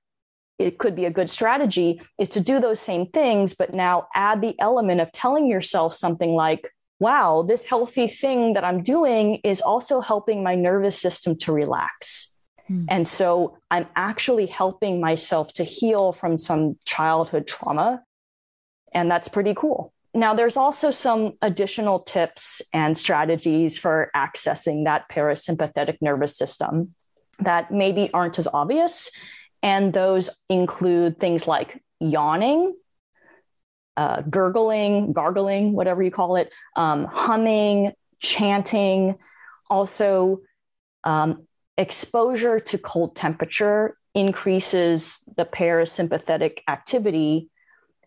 [SPEAKER 3] it could be a good strategy is to do those same things, but now add the element of telling yourself something like, wow, this healthy thing that I'm doing is also helping my nervous system to relax. Mm. And so I'm actually helping myself to heal from some childhood trauma. And that's pretty cool. Now, there's also some additional tips and strategies for accessing that parasympathetic nervous system that maybe aren't as obvious. And those include things like yawning, uh, gurgling, gargling, whatever you call it, um, humming, chanting. Also, um, exposure to cold temperature increases the parasympathetic activity.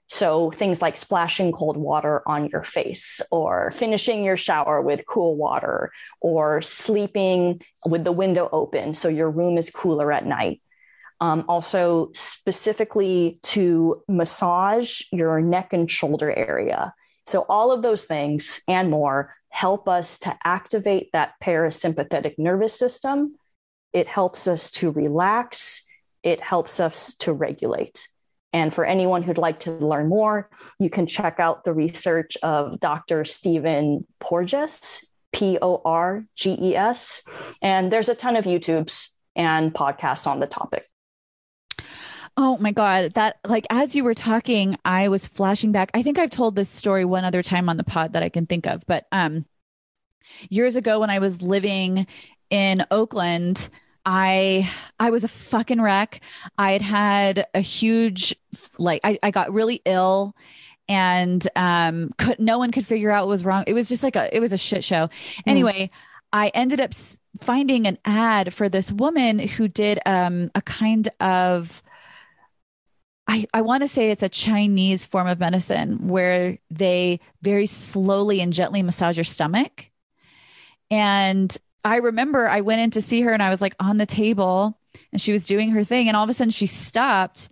[SPEAKER 3] So, things like splashing cold water on your face, or finishing your shower with cool water, or sleeping with the window open so your room is cooler at night um, also specifically to massage your neck and shoulder area. So, all of those things and more help us to activate that parasympathetic nervous system. It helps us to relax, it helps us to regulate. And for anyone who'd like to learn more, you can check out the research of Dr. Stephen Porges, P O R G E S. And there's a ton of YouTubes and podcasts on the topic.
[SPEAKER 2] Oh my God. That, like, as you were talking, I was flashing back. I think I've told this story one other time on the pod that I can think of, but um, years ago when I was living in Oakland, I I was a fucking wreck. I had had a huge like I, I got really ill and um could no one could figure out what was wrong. It was just like a it was a shit show. Mm. Anyway, I ended up finding an ad for this woman who did um a kind of I, I want to say it's a Chinese form of medicine where they very slowly and gently massage your stomach. And I remember I went in to see her and I was like on the table and she was doing her thing. And all of a sudden she stopped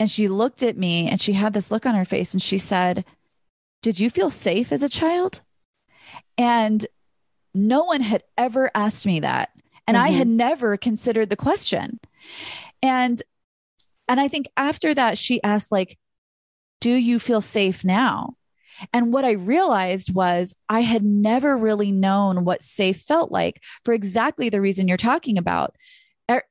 [SPEAKER 2] and she looked at me and she had this look on her face and she said, Did you feel safe as a child? And no one had ever asked me that. And mm-hmm. I had never considered the question. And and I think after that, she asked, like, do you feel safe now? And what I realized was I had never really known what safe felt like for exactly the reason you're talking about. Er,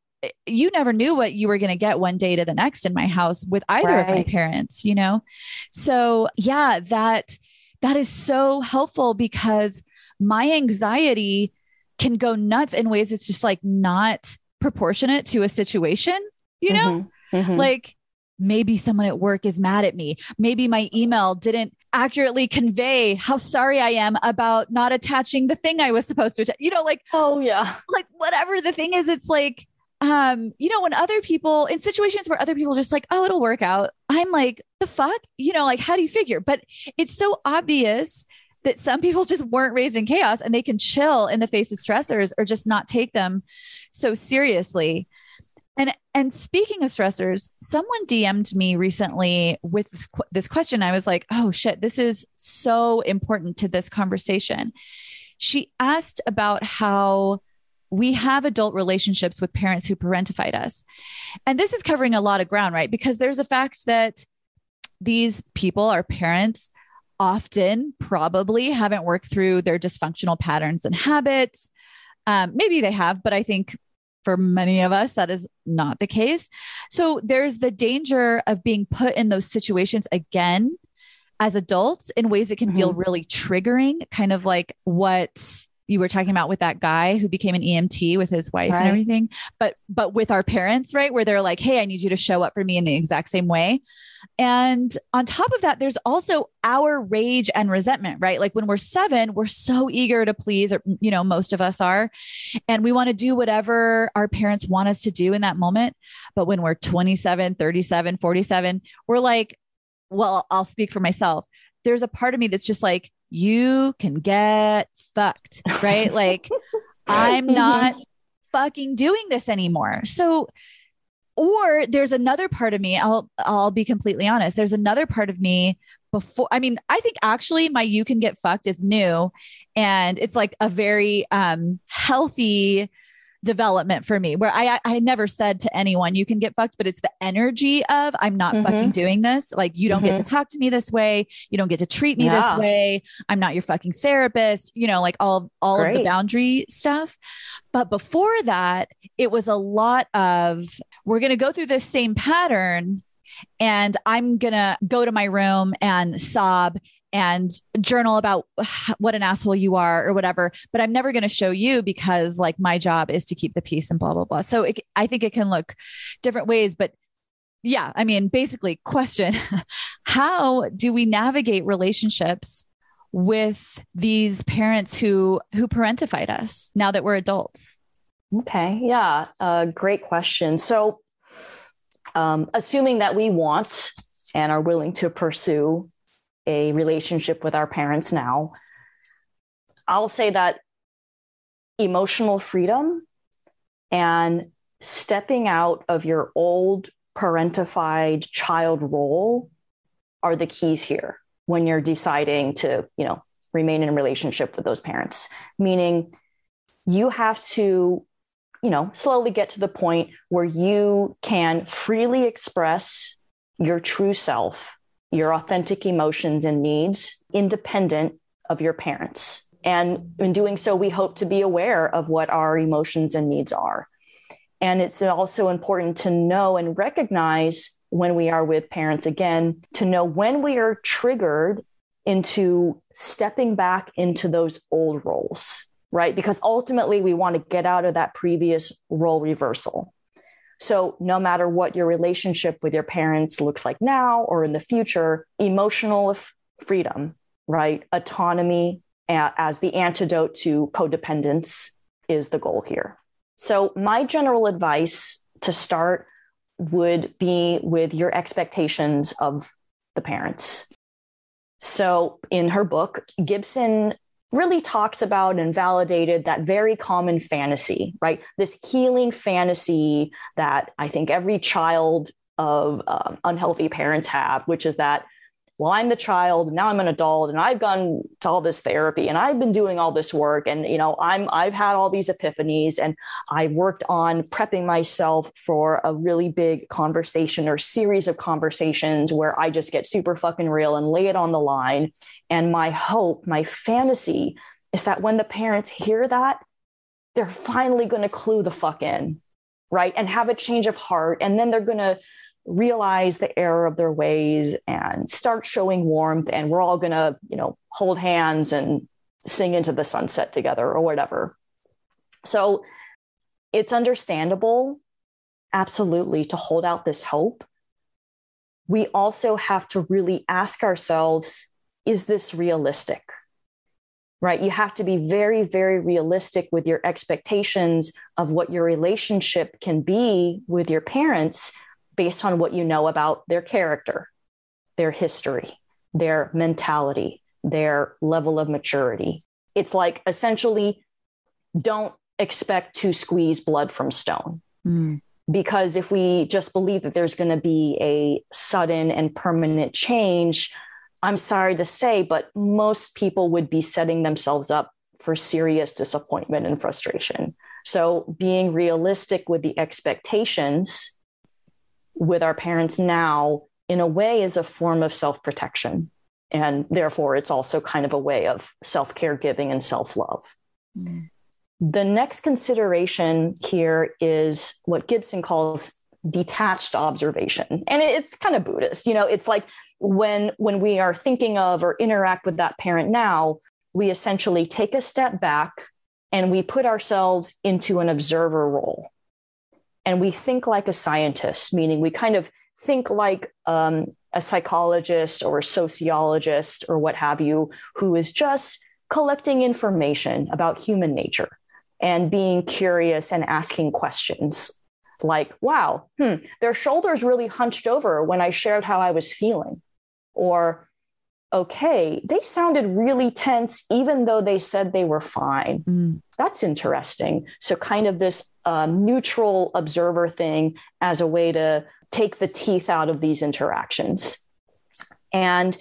[SPEAKER 2] you never knew what you were going to get one day to the next in my house with either right. of my parents, you know? So, yeah, that that is so helpful because my anxiety can go nuts in ways it's just like not proportionate to a situation, you know? Mm-hmm. Mm-hmm. Like maybe someone at work is mad at me. Maybe my email didn't accurately convey how sorry I am about not attaching the thing I was supposed to attach. You know, like,
[SPEAKER 3] oh, yeah.
[SPEAKER 2] Like, whatever the thing is, it's like, um, you know, when other people in situations where other people just like, oh, it'll work out, I'm like, the fuck, you know, like, how do you figure? But it's so obvious that some people just weren't raised in chaos and they can chill in the face of stressors or just not take them so seriously. And and speaking of stressors, someone DM'd me recently with this, question. I was like, "Oh shit, this is so important to this conversation." She asked about how we have adult relationships with parents who parentified us. And this is covering a lot of ground, right? Because there's a fact that these people, our parents, often probably haven't worked through their dysfunctional patterns and habits. Um, maybe they have, but I think for many of us, that is not the case. So there's the danger of being put in those situations again as adults in ways that can mm-hmm. feel really triggering, kind of like what you were talking about with that guy who became an EMT with his wife right. and everything, but but with our parents, right? Where they're like, "Hey, I need you to show up for me in the exact same way." And on top of that, there's also our rage and resentment, right? Like when we're 7, we're so eager to please or you know, most of us are, and we want to do whatever our parents want us to do in that moment. But when we're 27, 37, 47, we're like, well, I'll speak for myself. There's a part of me that's just like, you can get fucked, right? like, *laughs* I'm not fucking doing this anymore. So, or there's another part of me, I'll I'll be completely honest. There's another part of me before I mean, I think actually my you can get fucked is new and it's like a very um healthy development for me where I I never said to anyone you can get fucked but it's the energy of I'm not mm-hmm. fucking doing this like you don't mm-hmm. get to mm-hmm. talk to me this way you don't get to treat me yeah. this way I'm not your fucking therapist you know like all all Great. of the boundary stuff but before that it was a lot of we're going to go through this same pattern and I'm going to go to my room and sob and journal about *sighs* what an asshole you are or whatever but i'm never going to show you because like my job is to keep the peace and blah blah blah. So it, i think it can look different ways but yeah i mean basically question *laughs* how do we navigate relationships with these parents who who parentified us now that we're adults?
[SPEAKER 3] Okay yeah uh, great question. So um, assuming that we want and are willing to pursue a relationship with our parents now, I'll say that emotional freedom and stepping out of your old parentified child role are the keys here when you're deciding to, you know, remain in relationship with those parents. Meaning you have to, you know, slowly get to the point where you can freely express your true self your authentic emotions and needs independent of your parents. And in doing so, we hope to be aware of what our emotions and needs are. And it's also important to know and recognize when we are with parents again, to know when we are triggered into stepping back into those old roles, right? Because ultimately we want to get out of that previous role reversal. So, no matter what your relationship with your parents looks like now or in the future, emotional freedom, right? Autonomy as the antidote to codependence is the goal here. So, my general advice to start would be with your expectations of the parents. So, in her book, Gibson really talks about and validated that very common fantasy, right? This healing fantasy that I think every child of um, unhealthy parents have, which is that, well, I'm the child, now I'm an adult, and I've gone to all this therapy, and I've been doing all this work, and you know, I'm I've had all these epiphanies, and I've worked on prepping myself for a really big conversation or series of conversations where I just get super fucking real and lay it on the line and my hope, my fantasy is that when the parents hear that, they're finally going to clue the fuck in, right? And have a change of heart. And then they're going to realize the error of their ways and start showing warmth. And we're all going to, you know, hold hands and sing into the sunset together or whatever. So it's understandable, absolutely, to hold out this hope. We also have to really ask ourselves is this realistic? Right? You have to be very, very realistic with your expectations of what your relationship can be with your parents based on what you know about their character, their history, their mentality, their level of maturity. It's like essentially don't expect to squeeze blood from stone. Mm. Because if we just believe that there's going to be a sudden and permanent change, I'm sorry to say, but most people would be setting themselves up for serious disappointment and frustration. So, being realistic with the expectations with our parents now, in a way, is a form of self protection. And therefore, it's also kind of a way of self caregiving and self love. Mm. The next consideration here is what Gibson calls detached observation and it's kind of buddhist you know it's like when when we are thinking of or interact with that parent now we essentially take a step back and we put ourselves into an observer role and we think like a scientist meaning we kind of think like um, a psychologist or a sociologist or what have you who is just collecting information about human nature and being curious and asking questions like, wow, hmm, their shoulders really hunched over when I shared how I was feeling. Or, okay, they sounded really tense, even though they said they were fine. Mm. That's interesting. So, kind of this uh, neutral observer thing as a way to take the teeth out of these interactions. And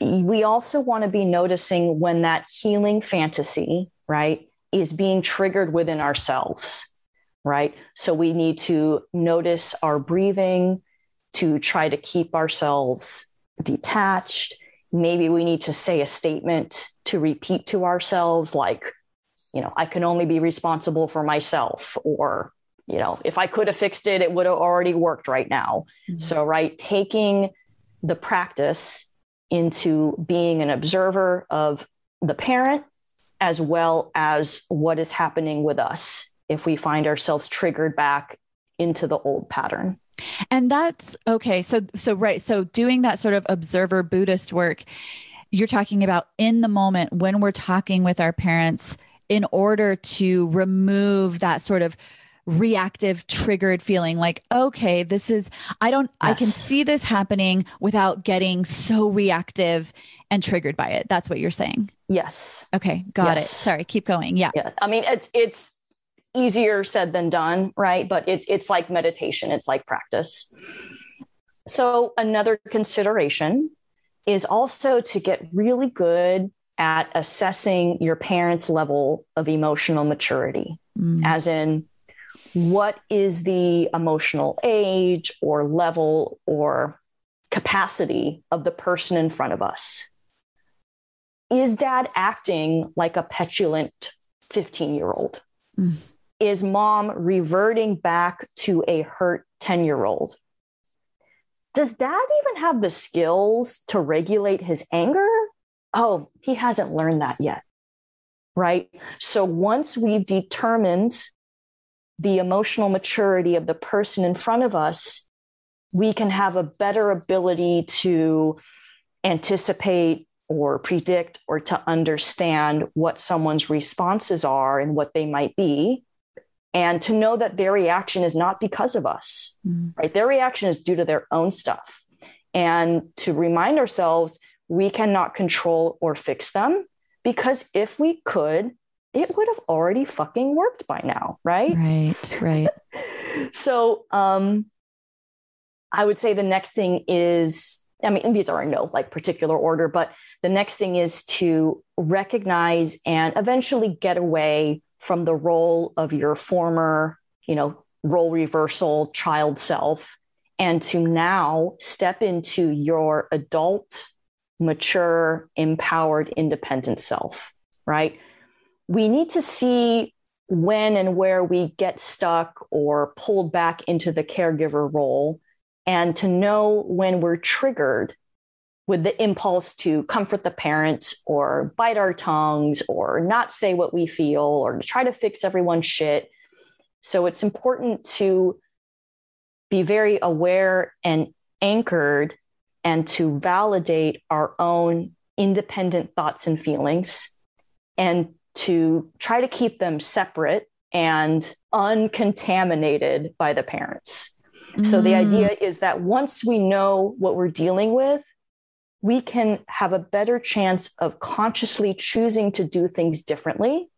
[SPEAKER 3] we also want to be noticing when that healing fantasy, right, is being triggered within ourselves, right? So we need to notice our breathing to try to keep ourselves detached. Maybe we need to say a statement to repeat to ourselves, like, you know, I can only be responsible for myself, or, you know, if I could have fixed it, it would have already worked right now. Mm-hmm. So, right, taking the practice into being an observer of the parent as well as what is happening with us if we find ourselves triggered back into the old pattern.
[SPEAKER 2] And that's okay. So, so, right. So, doing that sort of observer Buddhist work, you're talking about in the moment when we're talking with our parents in order to remove that sort of reactive triggered feeling like okay this is i don't yes. i can see this happening without getting so reactive and triggered by it. That's what you're saying.
[SPEAKER 3] Yes.
[SPEAKER 2] Okay, got yes. it. Sorry, keep going. Yeah.
[SPEAKER 3] Yeah. I mean, it's it's easier said than done, right? But it's it's like meditation, it's like practice. So another consideration is also to get really good at assessing your parents' level of emotional maturity, mm. as in what is the emotional age or level or capacity of the person in front of us is dad acting like a petulant 15 year old? Mm. Is mom reverting back to a hurt 10 year old? Does dad even have the skills to regulate his anger? Oh, he hasn't learned that yet. Right. So once we've determined the emotional maturity of the person in front of us, we can have a better ability to anticipate or predict or to understand what someone's responses are and what they might be and to know that their reaction is not because of us mm. right? Their reaction is due to their own stuff. And to remind ourselves we cannot control or fix them because if we could it would have already fucking worked by now right?
[SPEAKER 2] Right right. *laughs*
[SPEAKER 3] So um i would say the next thing is I mean, these are in no like particular order, but the next thing is to recognize and eventually get away from the role of your former, you know, role reversal child self and to now step into your adult, mature, empowered, independent self, right? We need to see when and where we get stuck or pulled back into the caregiver role and to know when we're triggered with the impulse to comfort the parents or bite our tongues or not say what we feel or to try to fix everyone's shit. So it's important to be very aware and anchored and to validate our own independent thoughts and feelings and to try to keep them separate and uncontaminated by the parents. So the idea mm. is that once we know what we're dealing with, we can have a better chance of consciously choosing to do things differently.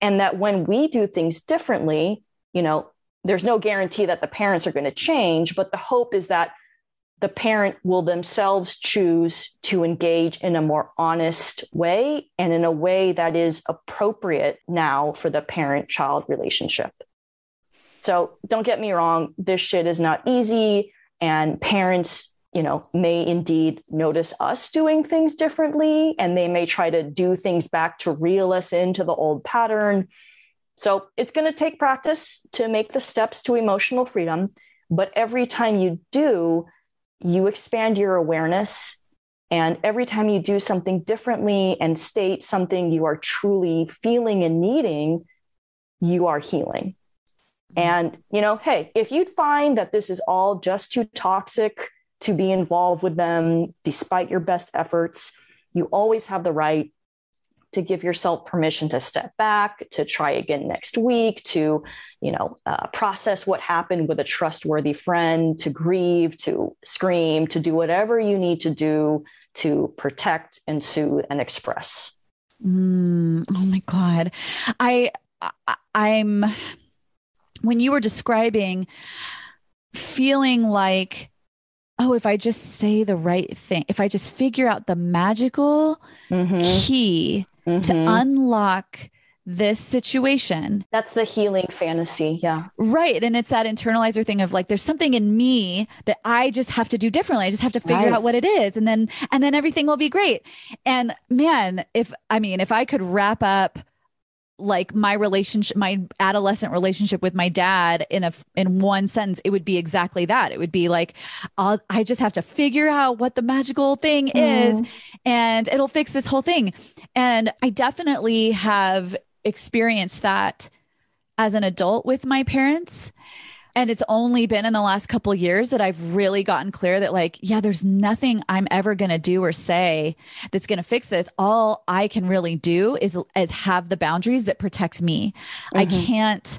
[SPEAKER 3] And that when we do things differently, you know, there's no guarantee that the parents are going to change, but the hope is that the parent will themselves choose to engage in a more honest way and in a way that is appropriate now for the parent child relationship. So don't get me wrong, this shit is not easy. And parents, you know, may indeed notice us doing things differently and they may try to do things back to reel us into the old pattern. So it's going to take practice to make the steps to emotional freedom. But every time you do, you expand your awareness. And every time you do something differently and state something you are truly feeling and needing, you are healing. Mm-hmm. And, you know, hey, if you find that this is all just too toxic to be involved with them, despite your best efforts, you always have the right to give yourself permission to step back, to try again next week, to, you know, uh, process what happened with a trustworthy friend, to grieve, to scream, to do whatever you need to do to protect and soothe and express.
[SPEAKER 2] Mm, oh my God. I, I I'm, when you were describing feeling like oh, if I just say the right thing, if I just figure out the magical mm-hmm. key mm-hmm. to unlock this situation.
[SPEAKER 3] That's the healing fantasy. Yeah.
[SPEAKER 2] Right. And it's that internalizer thing of like, there's something in me that I just have to do differently. I just have to figure right. out what it is. And then, and then everything will be great. And man, if, I mean, if I could wrap up like my relationship my adolescent relationship with my dad in a in one sentence it would be exactly that. It would be like I'll, i just have to figure out what the magical thing mm. is and it'll fix this whole thing. And i definitely have experienced that as an adult with my parents and it's only been in the last couple years that I've really gotten clear that like, yeah, there's nothing I'm ever going to do or say that's going to fix this. All I can really do is is have the boundaries that protect me. Mm-hmm. I can't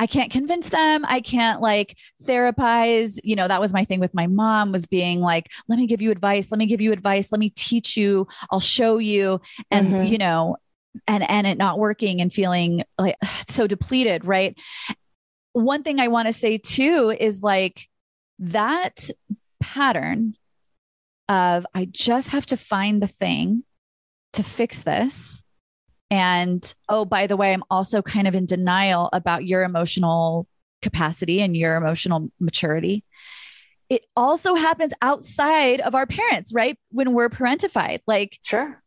[SPEAKER 2] I can't convince them. I can't like therapize. You know, that was my thing with my mom was being like, let me give you advice. Let me give you advice. Let me teach you. I'll show you. And, mm-hmm. you know, and and it not working and feeling like *sighs* so depleted, right? One thing I want to say too is like that pattern of I just have to find the thing to fix this. And oh, by the way, I'm also kind of in denial about your emotional capacity and your emotional maturity. It also happens outside of our parents, right? When we're parentified. Like,
[SPEAKER 3] sure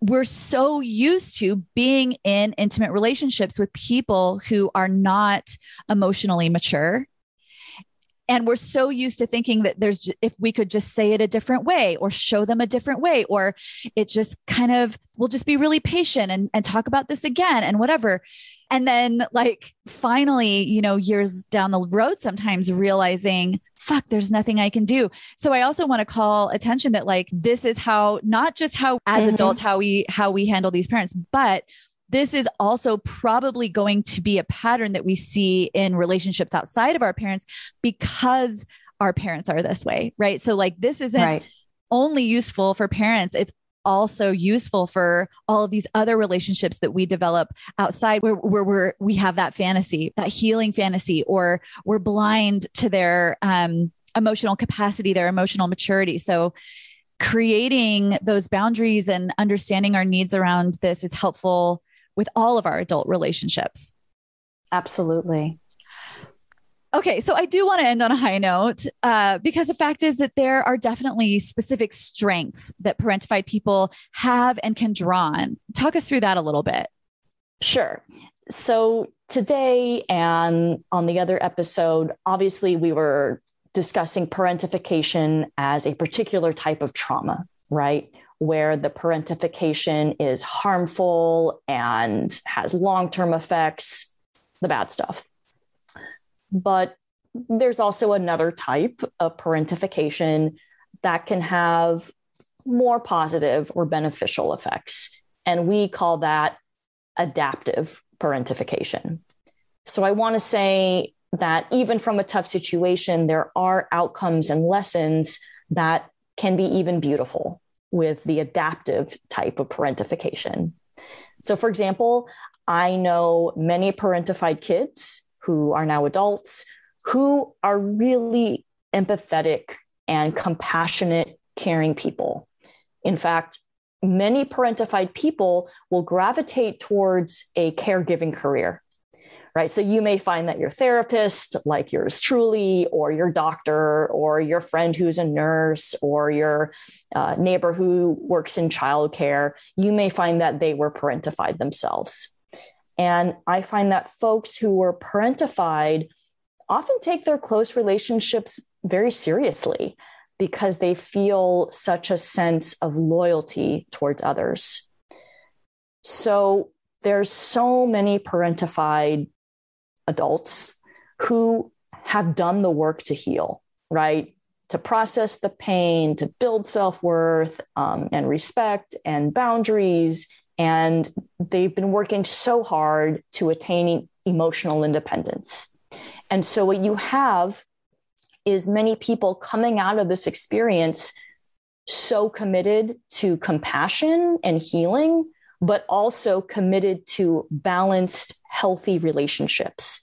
[SPEAKER 2] we're so used to being in intimate relationships with people who are not emotionally mature. And we're so used to thinking that there's if we could just say it a different way or show them a different way or it just kind of we'll just be really patient and, and talk about this again and whatever and then like finally you know years down the road sometimes realizing fuck there's nothing i can do so i also want to call attention that like this is how not just how as mm-hmm. adults how we how we handle these parents but this is also probably going to be a pattern that we see in relationships outside of our parents because our parents are this way, right? So, like, this isn't right. only useful for parents, it's also useful for all of these other relationships that we develop outside where, where we're we have that fantasy that healing fantasy or we're blind to their um, emotional capacity their emotional maturity so creating those boundaries and understanding our needs around this is helpful with all of our adult relationships.
[SPEAKER 3] Absolutely.
[SPEAKER 2] Okay, so I do want to end on a high note uh, because the fact is that there are definitely specific strengths that parentified people have and can draw on. Talk us through that a little bit.
[SPEAKER 3] Sure. So today and on the other episode, obviously we were discussing parentification as a particular type of trauma, right? where the parentification is harmful and has long term effects, the bad stuff. But there's also another type of parentification that can have more positive or beneficial effects. And we call that adaptive parentification. So I want to say that even from a tough situation, there are outcomes and lessons that can be even beautiful with the adaptive type of parentification. So, for example, I know many parentified kids who are now adults who are really empathetic and compassionate, caring people. In fact, many parentified people will gravitate towards a caregiving career right? So you may find that your therapist, like yours truly, or your doctor, or your friend who's a nurse, or your uh, neighbor who works in childcare, you may find that they were parentified themselves. And I find that folks who were parentified often take their close relationships very seriously because they feel such a sense of loyalty towards others. So there's so many parentified adults who have done the work to heal, right? To process the pain, to build self worth um, and respect and boundaries. And they've been working so hard to attain emotional independence. And so, what you have is many people coming out of this experience so committed to compassion and healing but also committed to balanced, healthy relationships.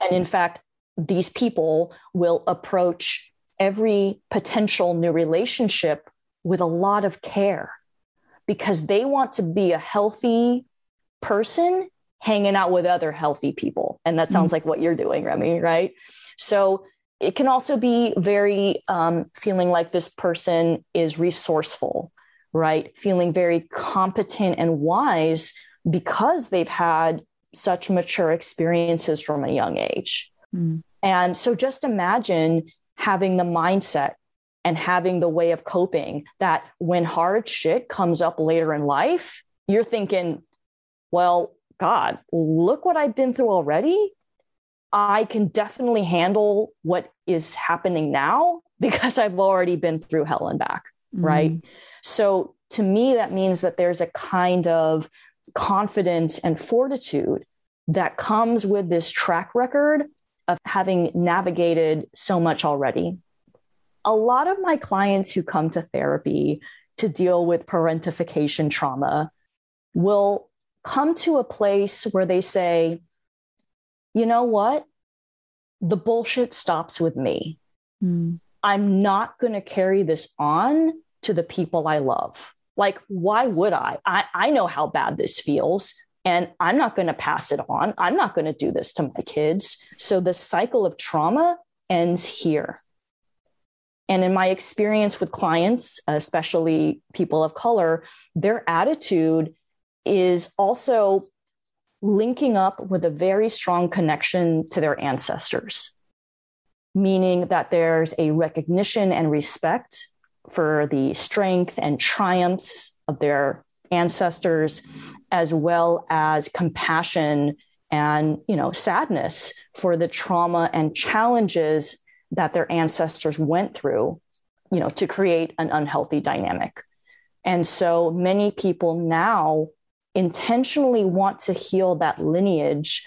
[SPEAKER 3] And in fact, these people will approach every potential new relationship with a lot of care because they want to be a healthy person hanging out with other healthy people. And that sounds mm-hmm. like what you're doing, Remy, right? So it can also be very um, feeling like this person is resourceful right? Feeling very competent and wise because they've had such mature experiences from a young age. Mm. And so just imagine having the mindset and having the way of coping that when hard shit comes up later in life, you're thinking, well, God, look what I've been through already. I can definitely handle what is happening now *laughs* because I've already been through hell and back. Mm. Right. So to me, that means that there's a kind of confidence and fortitude that comes with this track record of having navigated so much already. A lot of my clients who come to therapy to deal with parentification trauma will come to a place where they say, you know what? The bullshit stops with me. Mm. I'm not going to carry this on to the people I love. Like, why would I? I, I know how bad this feels, and I'm not going to pass it on. I'm not going to do this to my kids. So the cycle of trauma ends here. And in my experience with clients, especially people of color, their attitude is also linking up with a very strong connection to their ancestors, meaning that there's a recognition and respect for the strength and triumphs of their ancestors, as well as compassion and you know sadness for the trauma and challenges that their ancestors went through you know to create an unhealthy dynamic and so many people now intentionally want to heal that lineage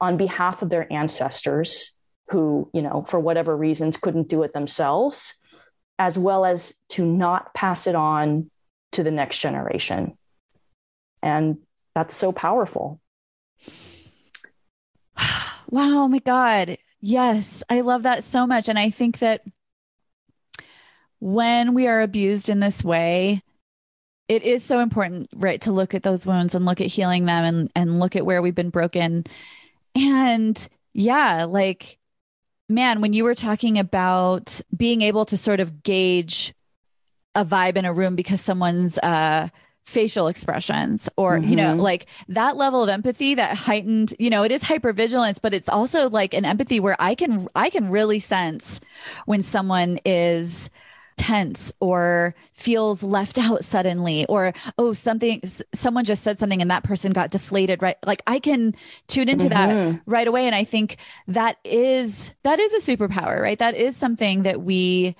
[SPEAKER 3] on behalf of their ancestors who you know for whatever reasons couldn't do it themselves as well as to not pass it on to the next generation. And that's so powerful. *sighs*
[SPEAKER 2] Wow, my God. Yes, I love that so much. And I think that when we are abused in this way, it is so important, right, to look at those wounds and look at healing them and, and look at where we've been broken. And yeah, like man, when you were talking about being able to sort of gauge a vibe in a room because someone's uh, facial expressions or mm-hmm. you know mm-hmm. like that level of empathy that heightened you know it is hypervigilance but it's also like an empathy where i can i can really sense when someone is tense or feels left out suddenly or oh something someone just said something and that person got deflated right like i can tune into mm-hmm. that right away and i think that is that is a superpower right that is something that we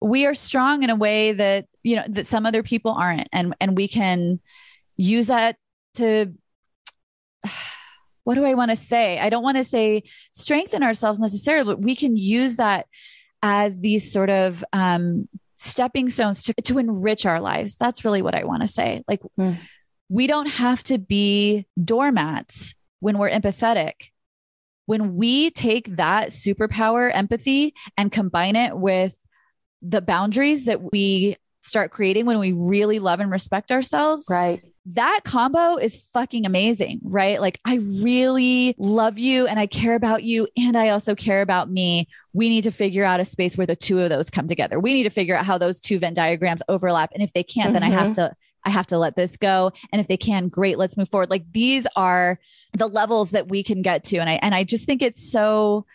[SPEAKER 2] we are strong in a way that you know that some other people aren't and and we can use that to *sighs* what do i want to say i don't want to say strengthen ourselves necessarily but we can use that as these sort of um, stepping stones to, to enrich our lives. That's really what I want to say. Like, mm. we don't have to be doormats when we're empathetic. When we take that superpower, empathy, and combine it with the boundaries that we start creating when we really love and respect ourselves.
[SPEAKER 3] Right.
[SPEAKER 2] That combo is fucking amazing, right? Like, I really love you and I care about you and I also care about me. We need to figure out a space where the two of those come together. We need to figure out how those two Venn diagrams overlap. And if they can't, mm-hmm. then I have mm-hmm. to I have to let this go. And if they can, great, let's move forward. Like these are the levels that we can get to. And I and I just think it's so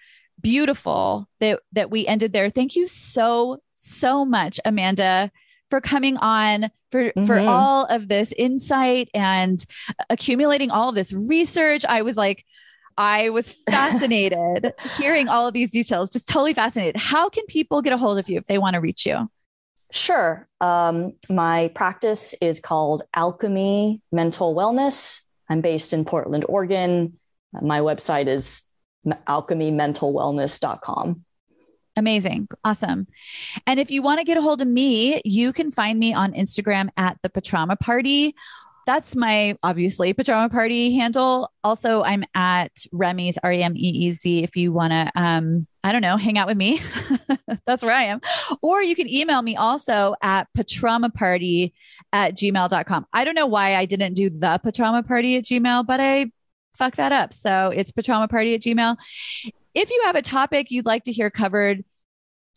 [SPEAKER 2] beautiful that that we ended there. Thank you so, so much, Amanda for coming on for mm-hmm. for all of this insight and accumulating all of this research. I was like I was fascinated *laughs* hearing all of these details, just totally fascinated. How can people get a hold of you if they want to reach you?
[SPEAKER 3] Sure. Um, my practice is called Alchemy Mental Wellness. I'm based in Portland, Oregon. My website is alchemymentalwellness.com.
[SPEAKER 2] Amazing. Awesome. And if you want to get a hold of me, you can find me on Instagram at the Patrauma Party. That's my obviously Patrauma Party handle. Also, I'm at Remy's R E M E E Z if you want to, um, I don't know, hang out with me. *laughs* That's where I am. Or you can email me also at patraumaparty at gmail.com. I don't know why I didn't do the Patrauma Party at gmail, but I fuck that up. So it's patrauma party at gmail. If you have a topic you'd like to hear covered,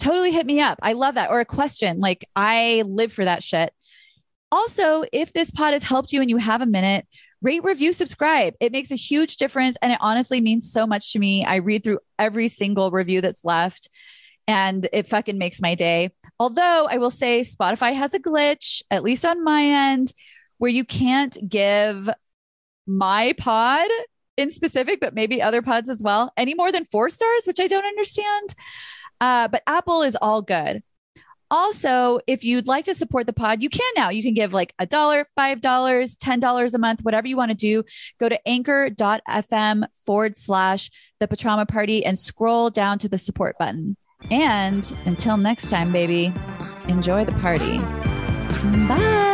[SPEAKER 2] totally hit me up. I love that. Or a question. Like I live for that shit. Also, if this pod has helped you and you have a minute, rate, review, subscribe. It makes a huge difference. And it honestly means so much to me. I read through every single review that's left and it fucking makes my day. Although I will say Spotify has a glitch, at least on my end, where you can't give my pod in specific, but maybe other pods as well, any more than four stars, which I don't understand. Uh, but Apple is all good. Also, if you'd like to support the pod, you can now. You can give like a dollar, five dollars, ten dollars a month, whatever you want to do. Go to anchor.fm forward slash the Patrauma Party and scroll down to the support button. And until next time, baby, enjoy the party. Bye.